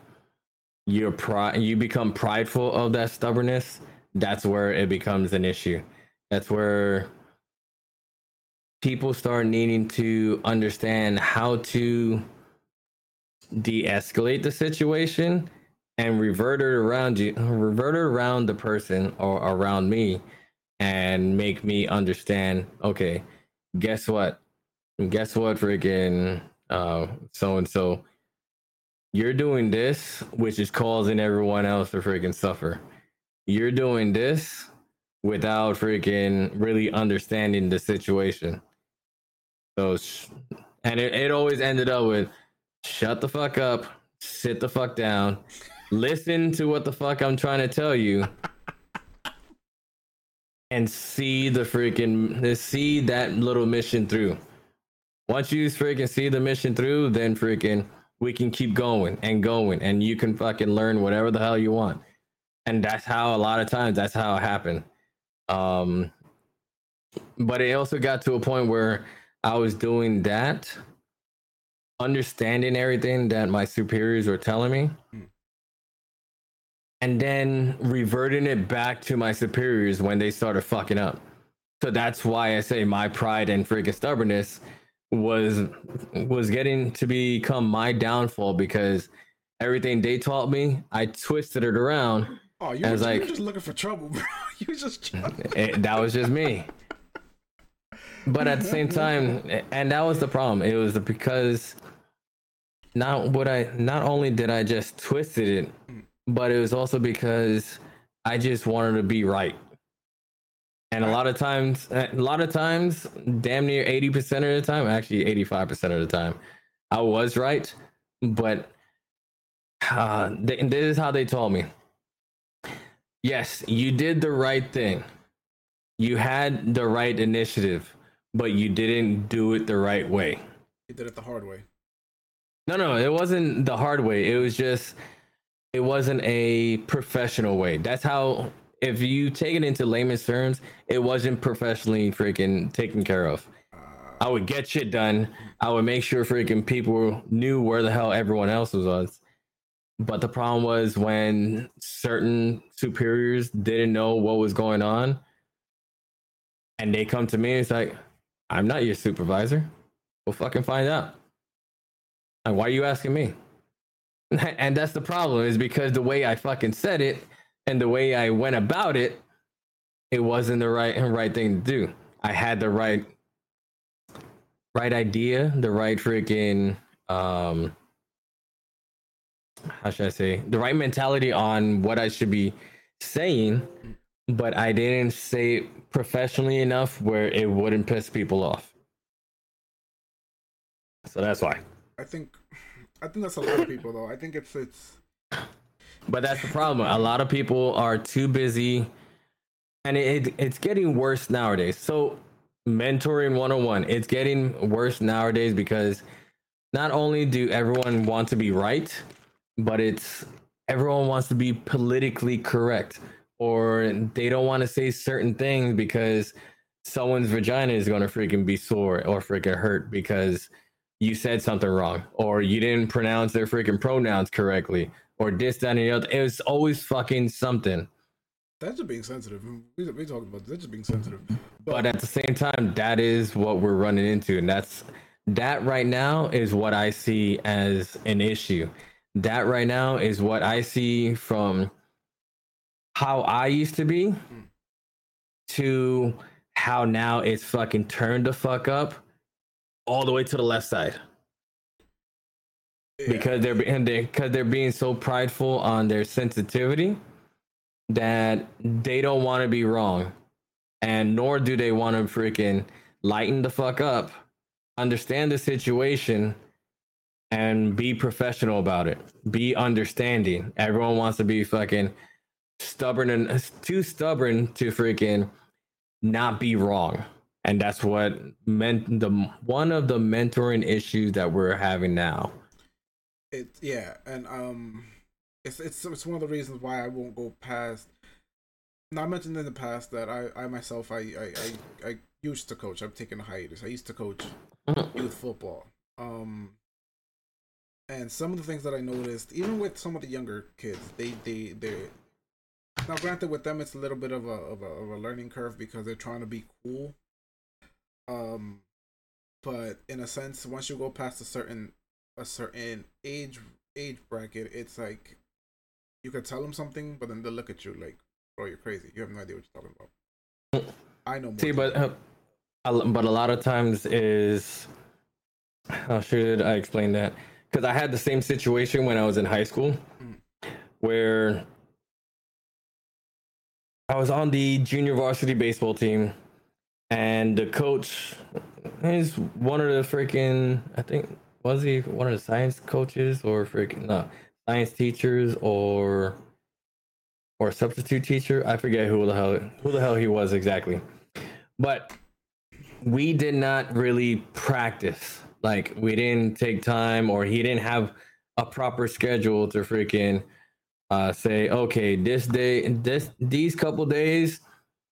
you're pri- you become prideful of that stubbornness, that's where it becomes an issue. That's where people start needing to understand how to de-escalate the situation and revert it around you revert it around the person or around me and make me understand okay guess what? Guess what freaking uh so and so you're doing this which is causing everyone else to freaking suffer. You're doing this without freaking really understanding the situation. So, and it, it always ended up with shut the fuck up, sit the fuck down, listen to what the fuck I'm trying to tell you, and see the freaking see that little mission through. Once you freaking see the mission through, then freaking we can keep going and going, and you can fucking learn whatever the hell you want. And that's how a lot of times that's how it happened. Um, but it also got to a point where I was doing that, understanding everything that my superiors were telling me, Hmm. And then reverting it back to my superiors when they started fucking up. So that's why I say my pride and freaking stubbornness was was getting to become my downfall because everything they taught me, I twisted it around. Oh, you were, was you were just looking for trouble, bro. You just. It, that was just me. But at the same time, and that was the problem. It was because not what I not only did I just twisted it, mm. But it was also because I just wanted to be right. And a lot of times, a lot of times, damn near 80% of the time, actually 85% of the time, I was right. But uh, th- this is how they told me. Yes, you did the right thing. You had the right initiative, but you didn't do it the right way. You did it the hard way. No, no, it wasn't the hard way. It was just, it wasn't a professional way. That's how, if you take it into layman's terms, it wasn't professionally freaking taken care of. I would get shit done. I would make sure freaking people knew where the hell everyone else was. But the problem was when certain superiors didn't know what was going on, and they come to me, it's like, I'm not your supervisor. We'll fucking find out. And why are you asking me? And that's the problem, is because the way I fucking said it and the way I went about it, it wasn't the right right thing to do. I had the right right idea, the right freaking um how should I say the right mentality on what I should be saying, but I didn't say it professionally enough where it wouldn't piss people off. So that's why. I think, I think that's a lot of people though. I think it's it's. But that's the problem. A lot of people are too busy, and it, it it's getting worse nowadays. So, mentoring 101, it's getting worse nowadays because not only do everyone want to be right, but it's everyone wants to be politically correct, or they don't want to say certain things because someone's vagina is going to freaking be sore or freaking hurt because you said something wrong or you didn't pronounce their freaking pronouns correctly or this, that, and the other. It was always fucking something. That's just being sensitive. We we talked about that's just being sensitive. But at the same time, that is what we're running into. And that's that right now is what I see as an issue. That right now is what I see from how I used to be hmm. to how now it's fucking turned the fuck up all the way to the left side. Yeah. because they're being they because they're being so prideful on their sensitivity that they don't want to be wrong and nor do they want to freaking lighten the fuck up understand the situation and be professional about it be understanding everyone wants to be fucking stubborn and too stubborn to freaking not be wrong and that's what meant the one of the mentoring issues that we're having now It yeah, and um, it's it's it's one of the reasons why I won't go past. Now I mentioned in the past that I I myself I I I, I used to coach. I've taken a hiatus. I used to coach youth football. Um, and some of the things that I noticed, even with some of the younger kids, they they they. Now, granted, with them it's a little bit of a of a, of a learning curve because they're trying to be cool. Um, but in a sense, once you go past a certain a certain age age bracket, it's like you could tell them something, but then they'll look at you like, "Bro, you're crazy. You have no idea what you're talking about." I know. More See, but uh, but a lot of times is how should I explain that? Because I had the same situation when I was in high school, Mm. where I was on the junior varsity baseball team, and the coach is one of the freaking I think was he one of the science coaches or freaking no science teachers or or substitute teacher. I forget who the hell who the hell he was exactly, but we did not really practice. Like we didn't take time, or he didn't have a proper schedule to freaking uh, say, okay, this day, this these couple days,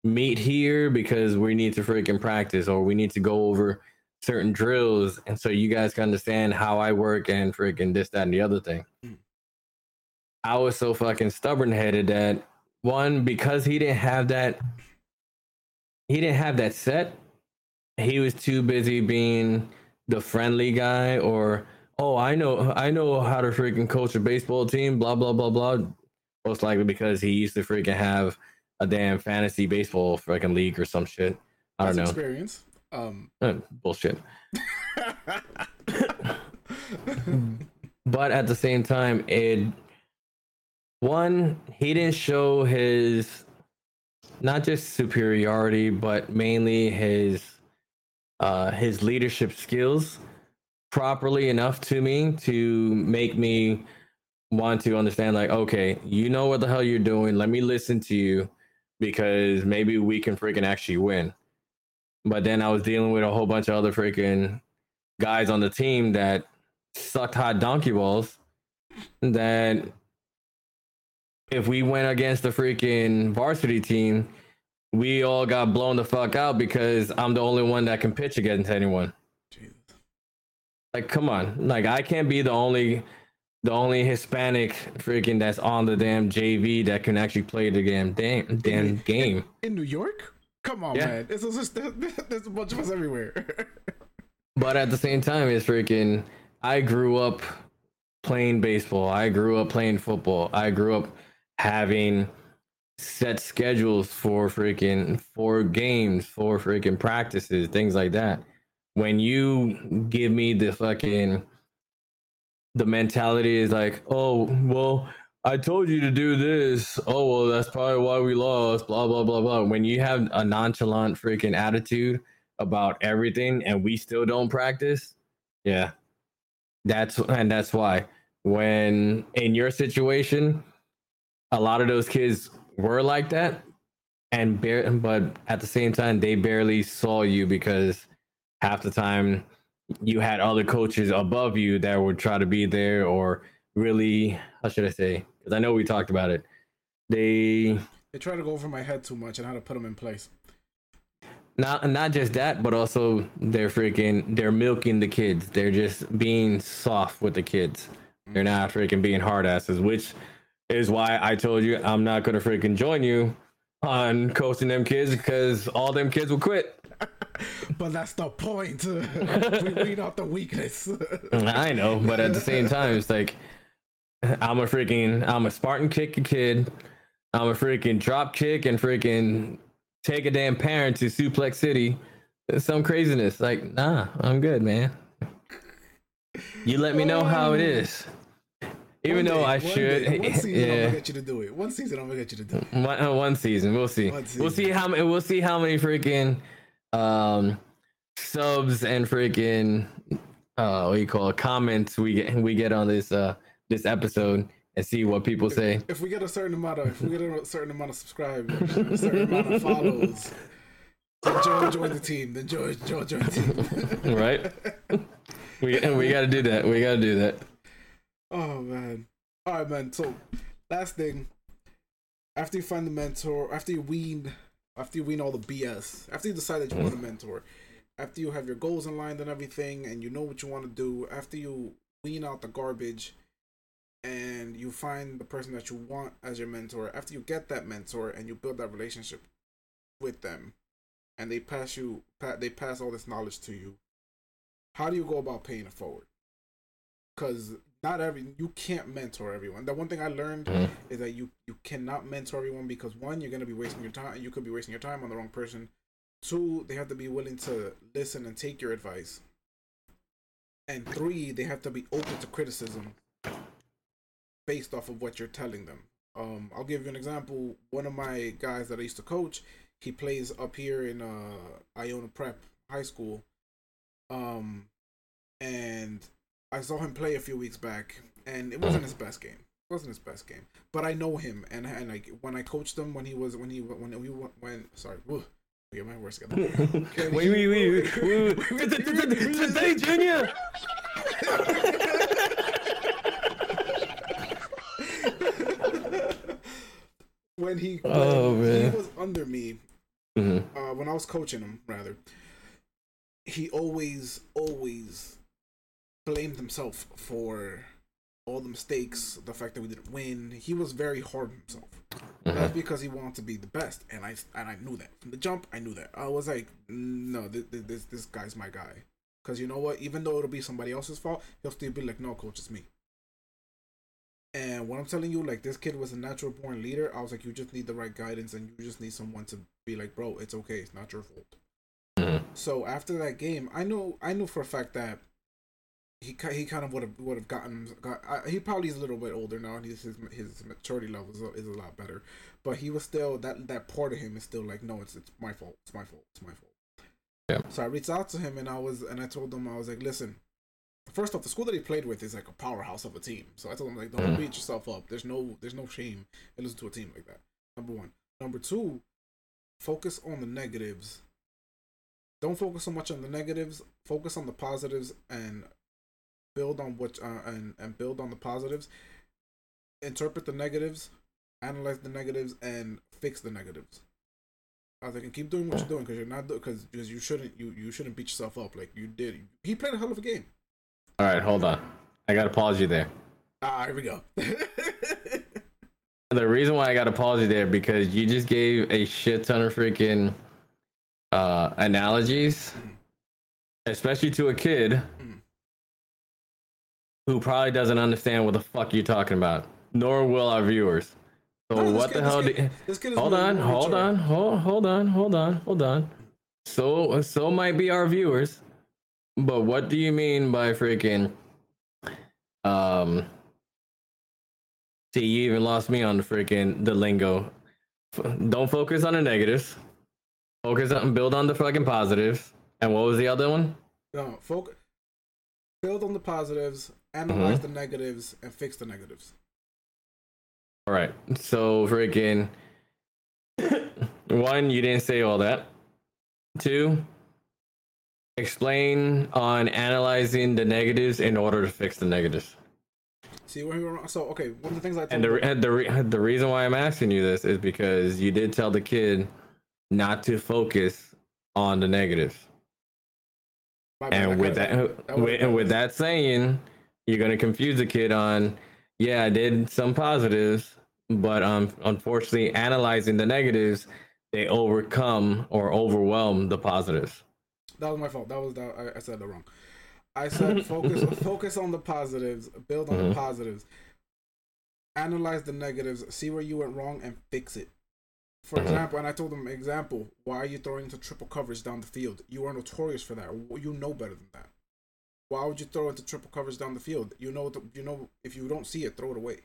meet here because we need to freaking practice, or we need to go over certain drills, and so you guys can understand how I work and freaking this, that, and the other thing. Hmm. I was so fucking stubborn headed that one because he didn't have that, he didn't have that set. He was too busy being the friendly guy or oh i know i know how to freaking coach a baseball team blah blah blah blah most likely because he used to freaking have a damn fantasy baseball freaking league or some shit. I don't That's know. Experience. Um, bullshit. But at the same time it one he didn't show his not just superiority but mainly his uh his leadership skills properly enough to me to make me want to understand like okay you know what the hell you're doing. Let me listen to you because maybe we can freaking actually win. But then i was dealing with a whole bunch of other freaking guys on the team that sucked hot donkey balls that if we went against the freaking varsity team we all got blown the fuck out because i'm the only one that can pitch against anyone. Jesus. like come on. Like i can't be the only the only hispanic freaking that's on the damn jv that can actually play the damn damn, damn game In New York? Come on, Yeah. man. It's, it's, it's, there's a bunch of us everywhere. but at the same time it's freaking i grew up playing baseball i grew up playing football i grew up having set schedules for freaking for games for freaking practices things like that when you give me the fucking the mentality is like oh well i told you to do this. Oh well that's probably why we lost blah blah blah blah. When you have a nonchalant freaking attitude about everything and we still don't practice yeah that's and that's why. When in your situation a lot of those kids were like that and bare but at the same time they barely saw you because half the time you had other coaches above you that would try to be there or really how should i say? Because i know we talked about it. They they try to go over my head too much and how to put them in place. not not just that but also they're freaking they're milking the kids. They're just being soft with the kids. They're not freaking being hard asses which is why i told you i'm not gonna freaking join you on coaching them kids because all them kids will quit But that's the point. we weed out the weakness. i know but at the same time it's like i'm a freaking i'm a spartan kick a kid i'm a freaking drop kick and freaking take a damn parent to suplex city some craziness like nah i'm good man you let me know how it is even though i should day, one season I'm yeah gonna get you to do it. One season I'm gonna get you to do it. one, uh, one season we'll see One we'll see how many we'll see how many freaking um subs and freaking uh what do you call it comments we get we get on this uh this episode and see what people say If we get a certain amount of, if we get a certain amount of subscribers, a certain amount of follows, then Joe join the team. Then Joe, Joe join the team. right we we got to do that we got to do that Oh man. All right, man. So, last thing. After you find the mentor, after you wean, after you wean all the BS, after you decide that you want a mentor, after you have your goals in line and everything, and you know what you want to do, after you wean out the garbage, and you find the person that you want as your mentor, after you get that mentor and you build that relationship with them, and they pass you, pa- they pass all this knowledge to you. How do you go about paying it forward? because not every you can't mentor everyone. The one thing I learned Mhm. is that you cannot mentor everyone because one, you're gonna be wasting your time. You could be wasting your time on the wrong person. Two, they have to be willing to listen and take your advice. And three, they have to be open to criticism based off of what you're telling them. Um, I'll give you an example. One of my guys that I used to coach, he plays up here in uh Iona Prep High School. Um, and I saw him play a few weeks back, and it wasn't his best game. Wasn't his best game, but I know him, and and like when I coached him when he was when he when he when sorry, whew, get my words together. wait, wait, wait, wait, wait. Today, Junior. when he Oh, he was under me Mhm. uh, when I was coaching him, rather, he always, always blamed himself for all the mistakes, the fact that we didn't win. He was very hard on himself. That's because he wanted to be the best, and I and I knew that from the jump. I knew that. I was like, no, this this, this guy's my guy. Because you know what? Even though it'll be somebody else's fault, he'll still be like, no, coach, it's me. And what I'm telling you, like this kid was a natural born leader. I was like, you just need the right guidance, and you just need someone to be like, bro, it's okay, it's not your fault. Mhm. So after that game, I knew I knew for a fact that he he kind of would have would have gotten got. I, he probably is a little bit older now, and his his, his maturity level is a, is a lot better. But he was still that that part of him is still like, no, it's it's my fault, it's my fault, it's my fault. Yeah. So I reached out to him and I was and I told him I was like, listen, first off, the school that he played with is like a powerhouse of a team. So I told him like, don't Mhm. beat yourself up. There's no there's no shame in losing to a team like that. Number one. Number two, focus on the negatives. Don't focus so much on the negatives. Focus on the positives and build on what uh, and and build on the positives. Interpret the negatives, analyze the negatives, and fix the negatives. I was like, and keep doing what you're doing because you're not because because you shouldn't you you shouldn't beat yourself up like you did. He played a hell of a game. All right, hold on. I gotta pause you there. Ah, here we go. The reason why I got to pause you there because you just gave a shit ton of freaking uh, analogies, especially to a kid Mhm. Who probably doesn't understand what the fuck you're talking about, nor will our viewers. So No, what kid- the this hell? kid- do- this kid hold on, hold on, hold, hold on, hold on, hold on. So so might be our viewers, but what do you mean by freaking? Um. See, you even lost me on the freaking the lingo. F- Don't focus on the negatives. Focus on build on the fucking positives. And what was the other one? No, focus. Build on the positives, analyze Mm-hmm. the negatives, and fix the negatives. All right. So freaking one, you didn't say all that. Two, explain on analyzing the negatives in order to fix the negatives. See where we were wrong. So okay, one of the things I And the and the re- the reason why I'm asking you this is because you did tell the kid not to focus on the negatives. And with that, that with, and with that saying, you're gonna confuse the kid on, yeah, I did some positives, but um, unfortunately, analyzing the negatives, they overcome or overwhelm the positives. That was my fault. That was that. I, I said that wrong. I said focus focus on the positives, build on the Mhm. positives, analyze the negatives, see where you went wrong, and fix it. For Mhm. example, and I told them example, why are you throwing into triple coverage down the field? You are notorious for that. You know better than that. Why would you throw into triple coverage down the field? You know, you know, if you don't see it, throw it away.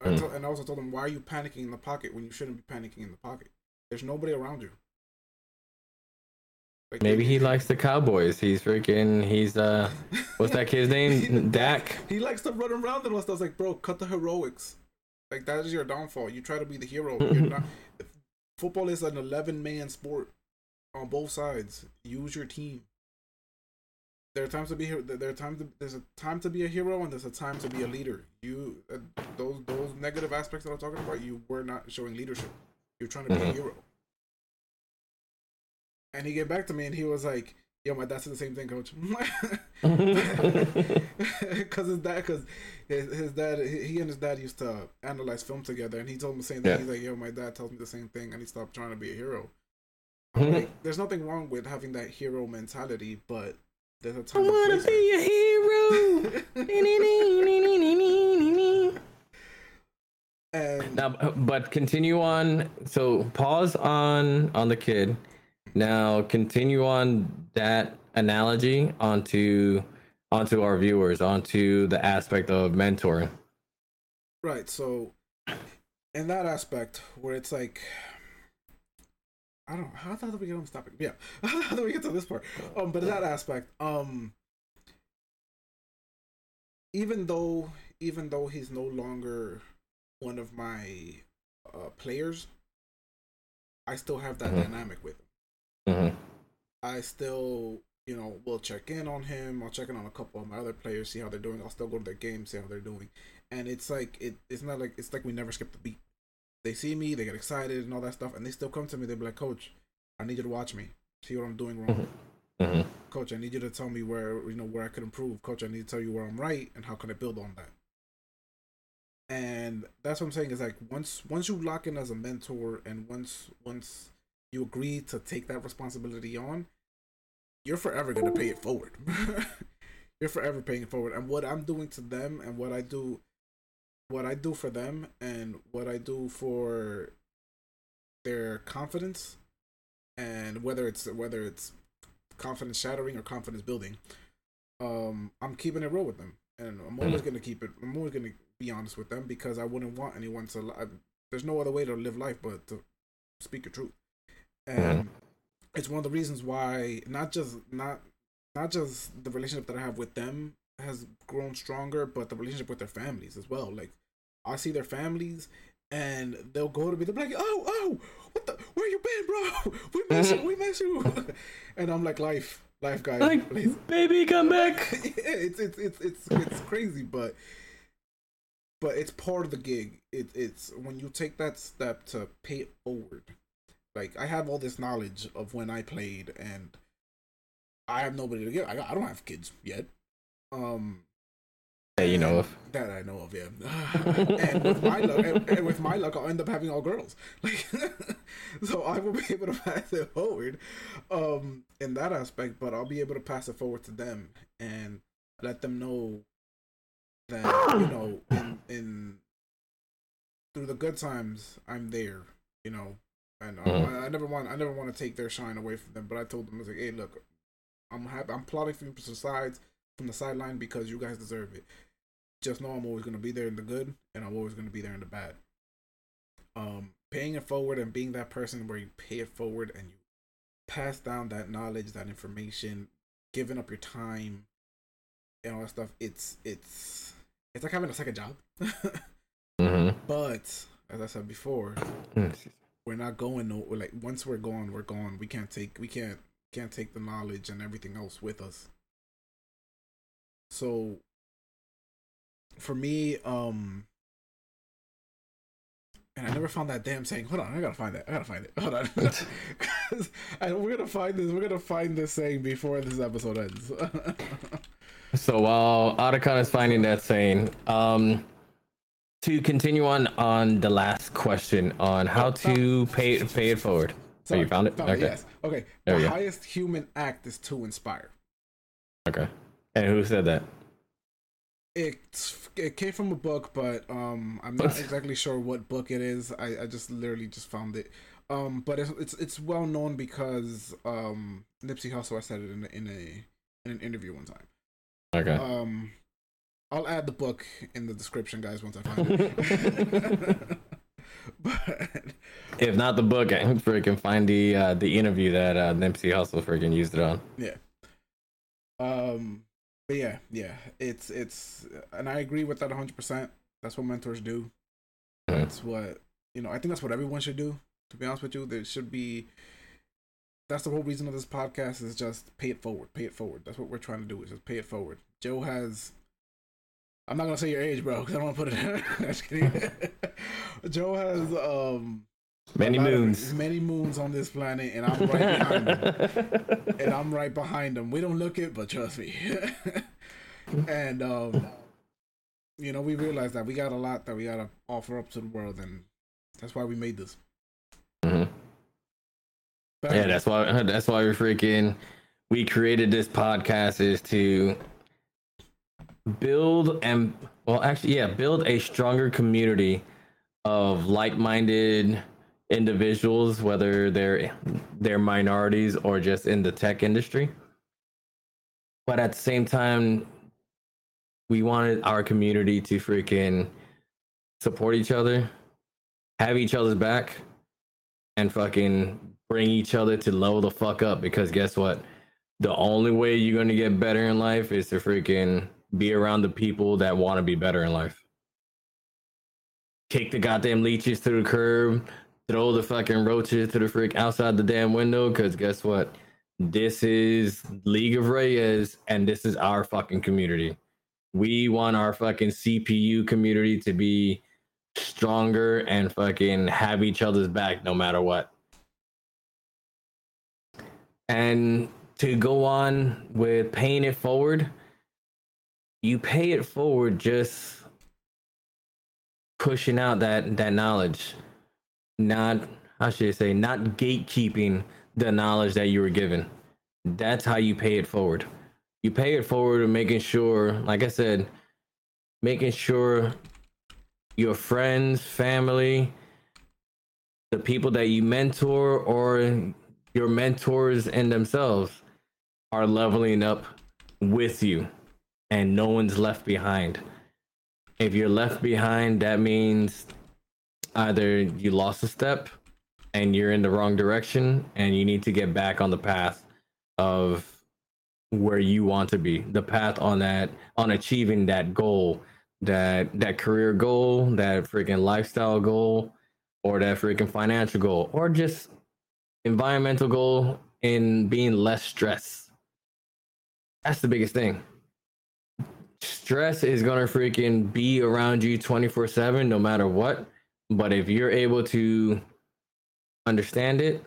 I Mm. and I also told him, why are you panicking in the pocket when you shouldn't be panicking in the pocket? There's nobody around you. Like, Maybe he likes the Cowboys. He's freaking. He's uh, what's that kid's name? Dak. He likes to run around and all stuff. I was like, bro, cut the heroics. Like that is your downfall. You try to be the hero. You're not. Football is an eleven man sport on both sides. Use your team. There are times to be here. There are times. To, there's a time to be a hero and there's a time to be a leader. You uh, those those negative aspects that I'm talking about. You were not showing leadership. You're trying to be a Mhm. hero. And he came back to me and he was like, "Yo, my dad said the same thing, coach." Because his dad, because his, his dad, he and his dad used to analyze film together, and he told him the same thing. Yeah. He's like, "Yo, my dad tells me the same thing, and he stopped trying to be a hero." I Like, there's nothing wrong with having that hero mentality, but there's a time. and wanna be a hero. and Now, but continue on. So pause on on the kid. Now continue on that analogy onto onto our viewers, onto the aspect of mentoring. right, so in that aspect where it's like I don't know how the hell did we get on this topic? Yeah, how did we get to this part? Um, but in that aspect, um, even though even though he's no longer one of my uh, players, I still have that Mhm. dynamic with him. Mm-hmm. I still, you know, will check in on him. I'll check in on a couple of my other players, see how they're doing. I'll still go to their games, see how they're doing. And it's like it. It's not like it's like we never skip the beat. They see me, they get excited and all that stuff, and they still come to me. They be like, "Coach, I need you to watch me, see what I'm doing wrong. Mhm. Coach, I need you to tell me where you know where I could improve. Coach, I need to tell you where I'm right and how can I build on that." And that's what I'm saying is like once once you lock in as a mentor and once once you agree to take that responsibility on, you're forever gonna pay it forward. you're forever paying it forward. And what I'm doing to them and what I do what I do for them and what I do for their confidence and whether it's whether it's confidence shattering or confidence building, um, I'm keeping it real with them. And I'm always gonna keep it I'm always gonna be honest with them because I wouldn't want anyone to li- there's no other way to live life but to speak the truth. And it's one of the reasons why not just not not just the relationship that I have with them has grown stronger, but the relationship with their families as well. Like I see their families and they'll go to me, they'll be like, Oh, oh, what the where you been, bro? We miss you, we miss you And I'm like, Life, life guys, Like, please. baby, come back. yeah, it's it's it's it's it's crazy, but but it's part of the gig. It it's when you take that step to pay it forward. Like I have all this knowledge of when I played, and I have nobody to give. I, I don't have kids yet. Um, Hey, you know of. that I know of, yeah. and with my luck, and, and with my luck, I'll end up having all girls. Like, so I will be able to pass it forward, um, in that aspect. But I'll be able to pass it forward to them and let them know that you know, in in through the good times, I'm there. You know, and Mhm. I, I never want I never want to take their shine away from them. But I told them I was like, hey, look, I'm happy. I'm plotting for you the sides from the sideline because you guys deserve it just know I'm always gonna be there in the good and I'm always gonna be there in the bad. Um, paying it forward and being that person where you pay it forward and you pass down that knowledge, that information, giving up your time and all that stuff, it's it's it's like having a second job. mm-hmm. but as I said before, we're not going no we're like once we're gone, we're gone. We can't take we can't can't take the knowledge and everything else with us. So for me, um and I never found that damn saying. Hold on, I gotta find that. I gotta find it. Hold on. 'Cause I, we're gonna find this. We're gonna find this saying before this episode ends. So while Otacon is finding that saying, um, to continue on on the last question on how to pay pay it forward. So you found it? Found Okay. Yes. Okay. There the go. highest human act is to inspire. Okay. And who said that? It it came from a book, but um, I'm not exactly sure what book it is. I, I just literally just found it. Um, but it's it's, it's well known because um, Nipsey Hussle said it in a, in a in an interview one time. Okay. Um, I'll add the book in the description, guys, once I find it. but if not the book, I can freaking find the uh, the interview that uh, Nipsey Hussle freaking used it on. yeah. Um, but yeah, yeah, it's it's, and I agree with that 100. percent That's what mentors do. Mhm. That's what you know. I think that's what everyone should do. To be honest with you, there should be. That's the whole reason of this podcast is just pay it forward, pay it forward. That's what we're trying to do is just pay it forward. Joe has. I'm not gonna say your age, bro, because I don't want to put it. Kidding. Joe has um Many lot of- moons. many moons on this planet, and I'm right behind him and I'm right behind them. We don't look it, but trust me. and um, you know, we realize that we got a lot that we gotta offer up to the world, and that's why we made this. Mhm. Yeah, that's why that's why we freaking we created this podcast is to build and well actually yeah, build a stronger community of like-minded individuals whether they're they're minorities or just in the tech industry. But at the same time we wanted our community to freaking support each other have each other's back and fucking bring each other to level the fuck up because guess what? The only way you're gonna get better in life is to freaking be around the people that want to be better in life. Kick the goddamn leeches to the curb, throw the fucking roaches to the freak outside the damn window, because guess what? This is League of Reyes and this is our fucking community. We want our fucking CPU community to be stronger and fucking have each other's back no matter what. And to go on with paying it forward, you pay it forward just pushing out that that knowledge, not how should I say, not gatekeeping the knowledge that you were given. That's how you pay it forward. You pay it forward and making sure, like I said, making sure your friends, family, the people that you mentor, or your mentors and themselves are leveling up with you and no one's left behind. If you're left behind, that means either you lost a step and you're in the wrong direction and you need to get back on the path of where you want to be. The path on that on achieving that goal that that career goal that freaking lifestyle goal or that freaking financial goal or just environmental goal in being less stressed that's the biggest thing. Stress is gonna freaking be around you 24 7 no matter what but if you're able to understand it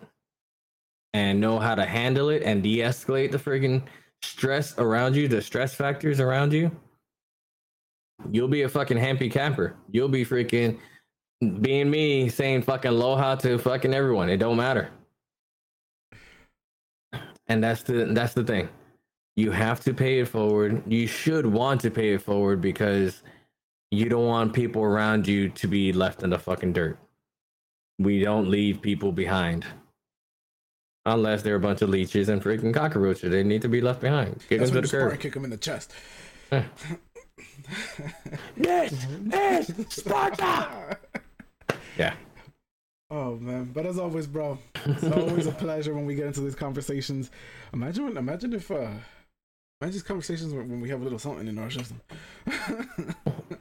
and know how to handle it and de-escalate the freaking stress around you, the stress factors around you, you'll be a fucking happy camper. You'll be freaking being me saying fucking aloha to fucking everyone. It don't matter. And that's the that's the thing. You have to pay it forward. You should want to pay it forward because you don't want people around you to be left in the fucking dirt. We don't leave people behind. Unless they're a bunch of leeches and freaking cockroaches. They need to be left behind. Kick That's them to the curb. kick them in the chest. Yes, yes, Sparta! Yeah. Oh man, but as always, bro, it's always a pleasure when we get into these conversations. Imagine, when, imagine if, uh, imagine these conversations when, when we have a little something in our system.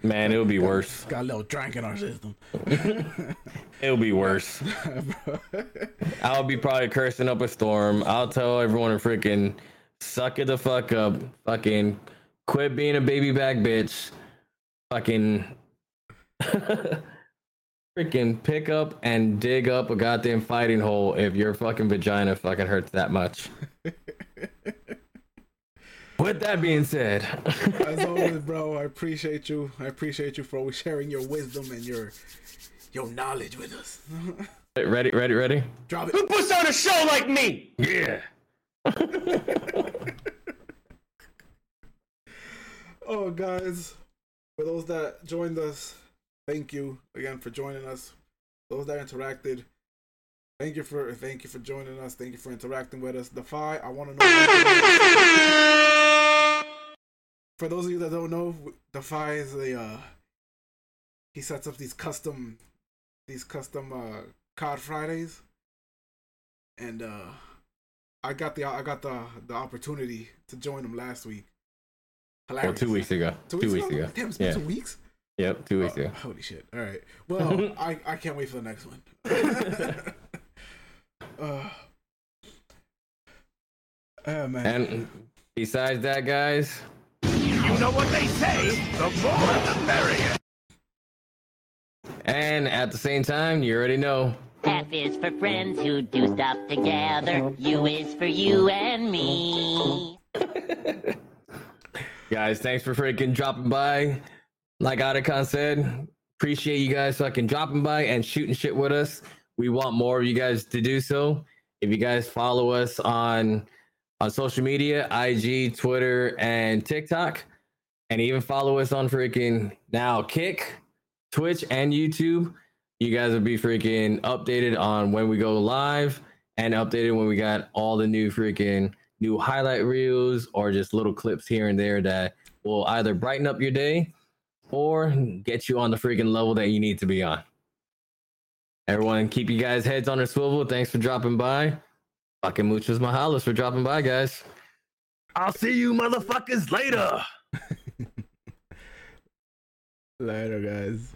Man, it would be worse. Got a little drink in our system. it'll be worse. I'll be probably cursing up a storm. I'll tell everyone to freaking suck it the fuck up. Fucking quit being a baby back bitch. Fucking freaking pick up and dig up a goddamn fighting hole if your fucking vagina fucking hurts that much. With that being said, As always, bro, I appreciate you. I appreciate you for always sharing your wisdom and your your knowledge with us. ready, ready, ready? Drop it. Who puts on a show like me? Yeah. Oh, guys, for those that joined us, thank you again for joining us. Those that interacted, thank you for thank you for joining us. Thank you for interacting with us. Defy, I want to know. for those of you that don't know, Defy is a uh, he sets up these custom these custom uh, card Fridays, and uh, I got the I got the the opportunity to join him last week. Well, two weeks ago. Two weeks ago. Damn, it's been Yeah. two weeks. Yep, two weeks Oh, ago. holy shit! All right. Well, I I can't wait for the next one. uh, oh man. And besides that, guys, You know what they say, the more the merrier. and at the same time, you already know. F is for friends who do stuff together. U is for you and me. Guys, thanks for freaking dropping by. Like Otacon said, appreciate you guys fucking dropping by and shooting shit with us. We want more of you guys to do so. If you guys follow us on on social media, IG, Twitter, and TikTok, and even follow us on freaking now Kick, Twitch, and YouTube, you guys will be freaking updated on when we go live and updated when we got all the new freaking new highlight reels or just little clips here and there that will either brighten up your day or get you on the freaking level that you need to be on. Everyone, keep you guys' heads on a swivel. Thanks for dropping by. Fucking muchos mahalos for dropping by, guys. I'll see you motherfuckers later. Later, guys.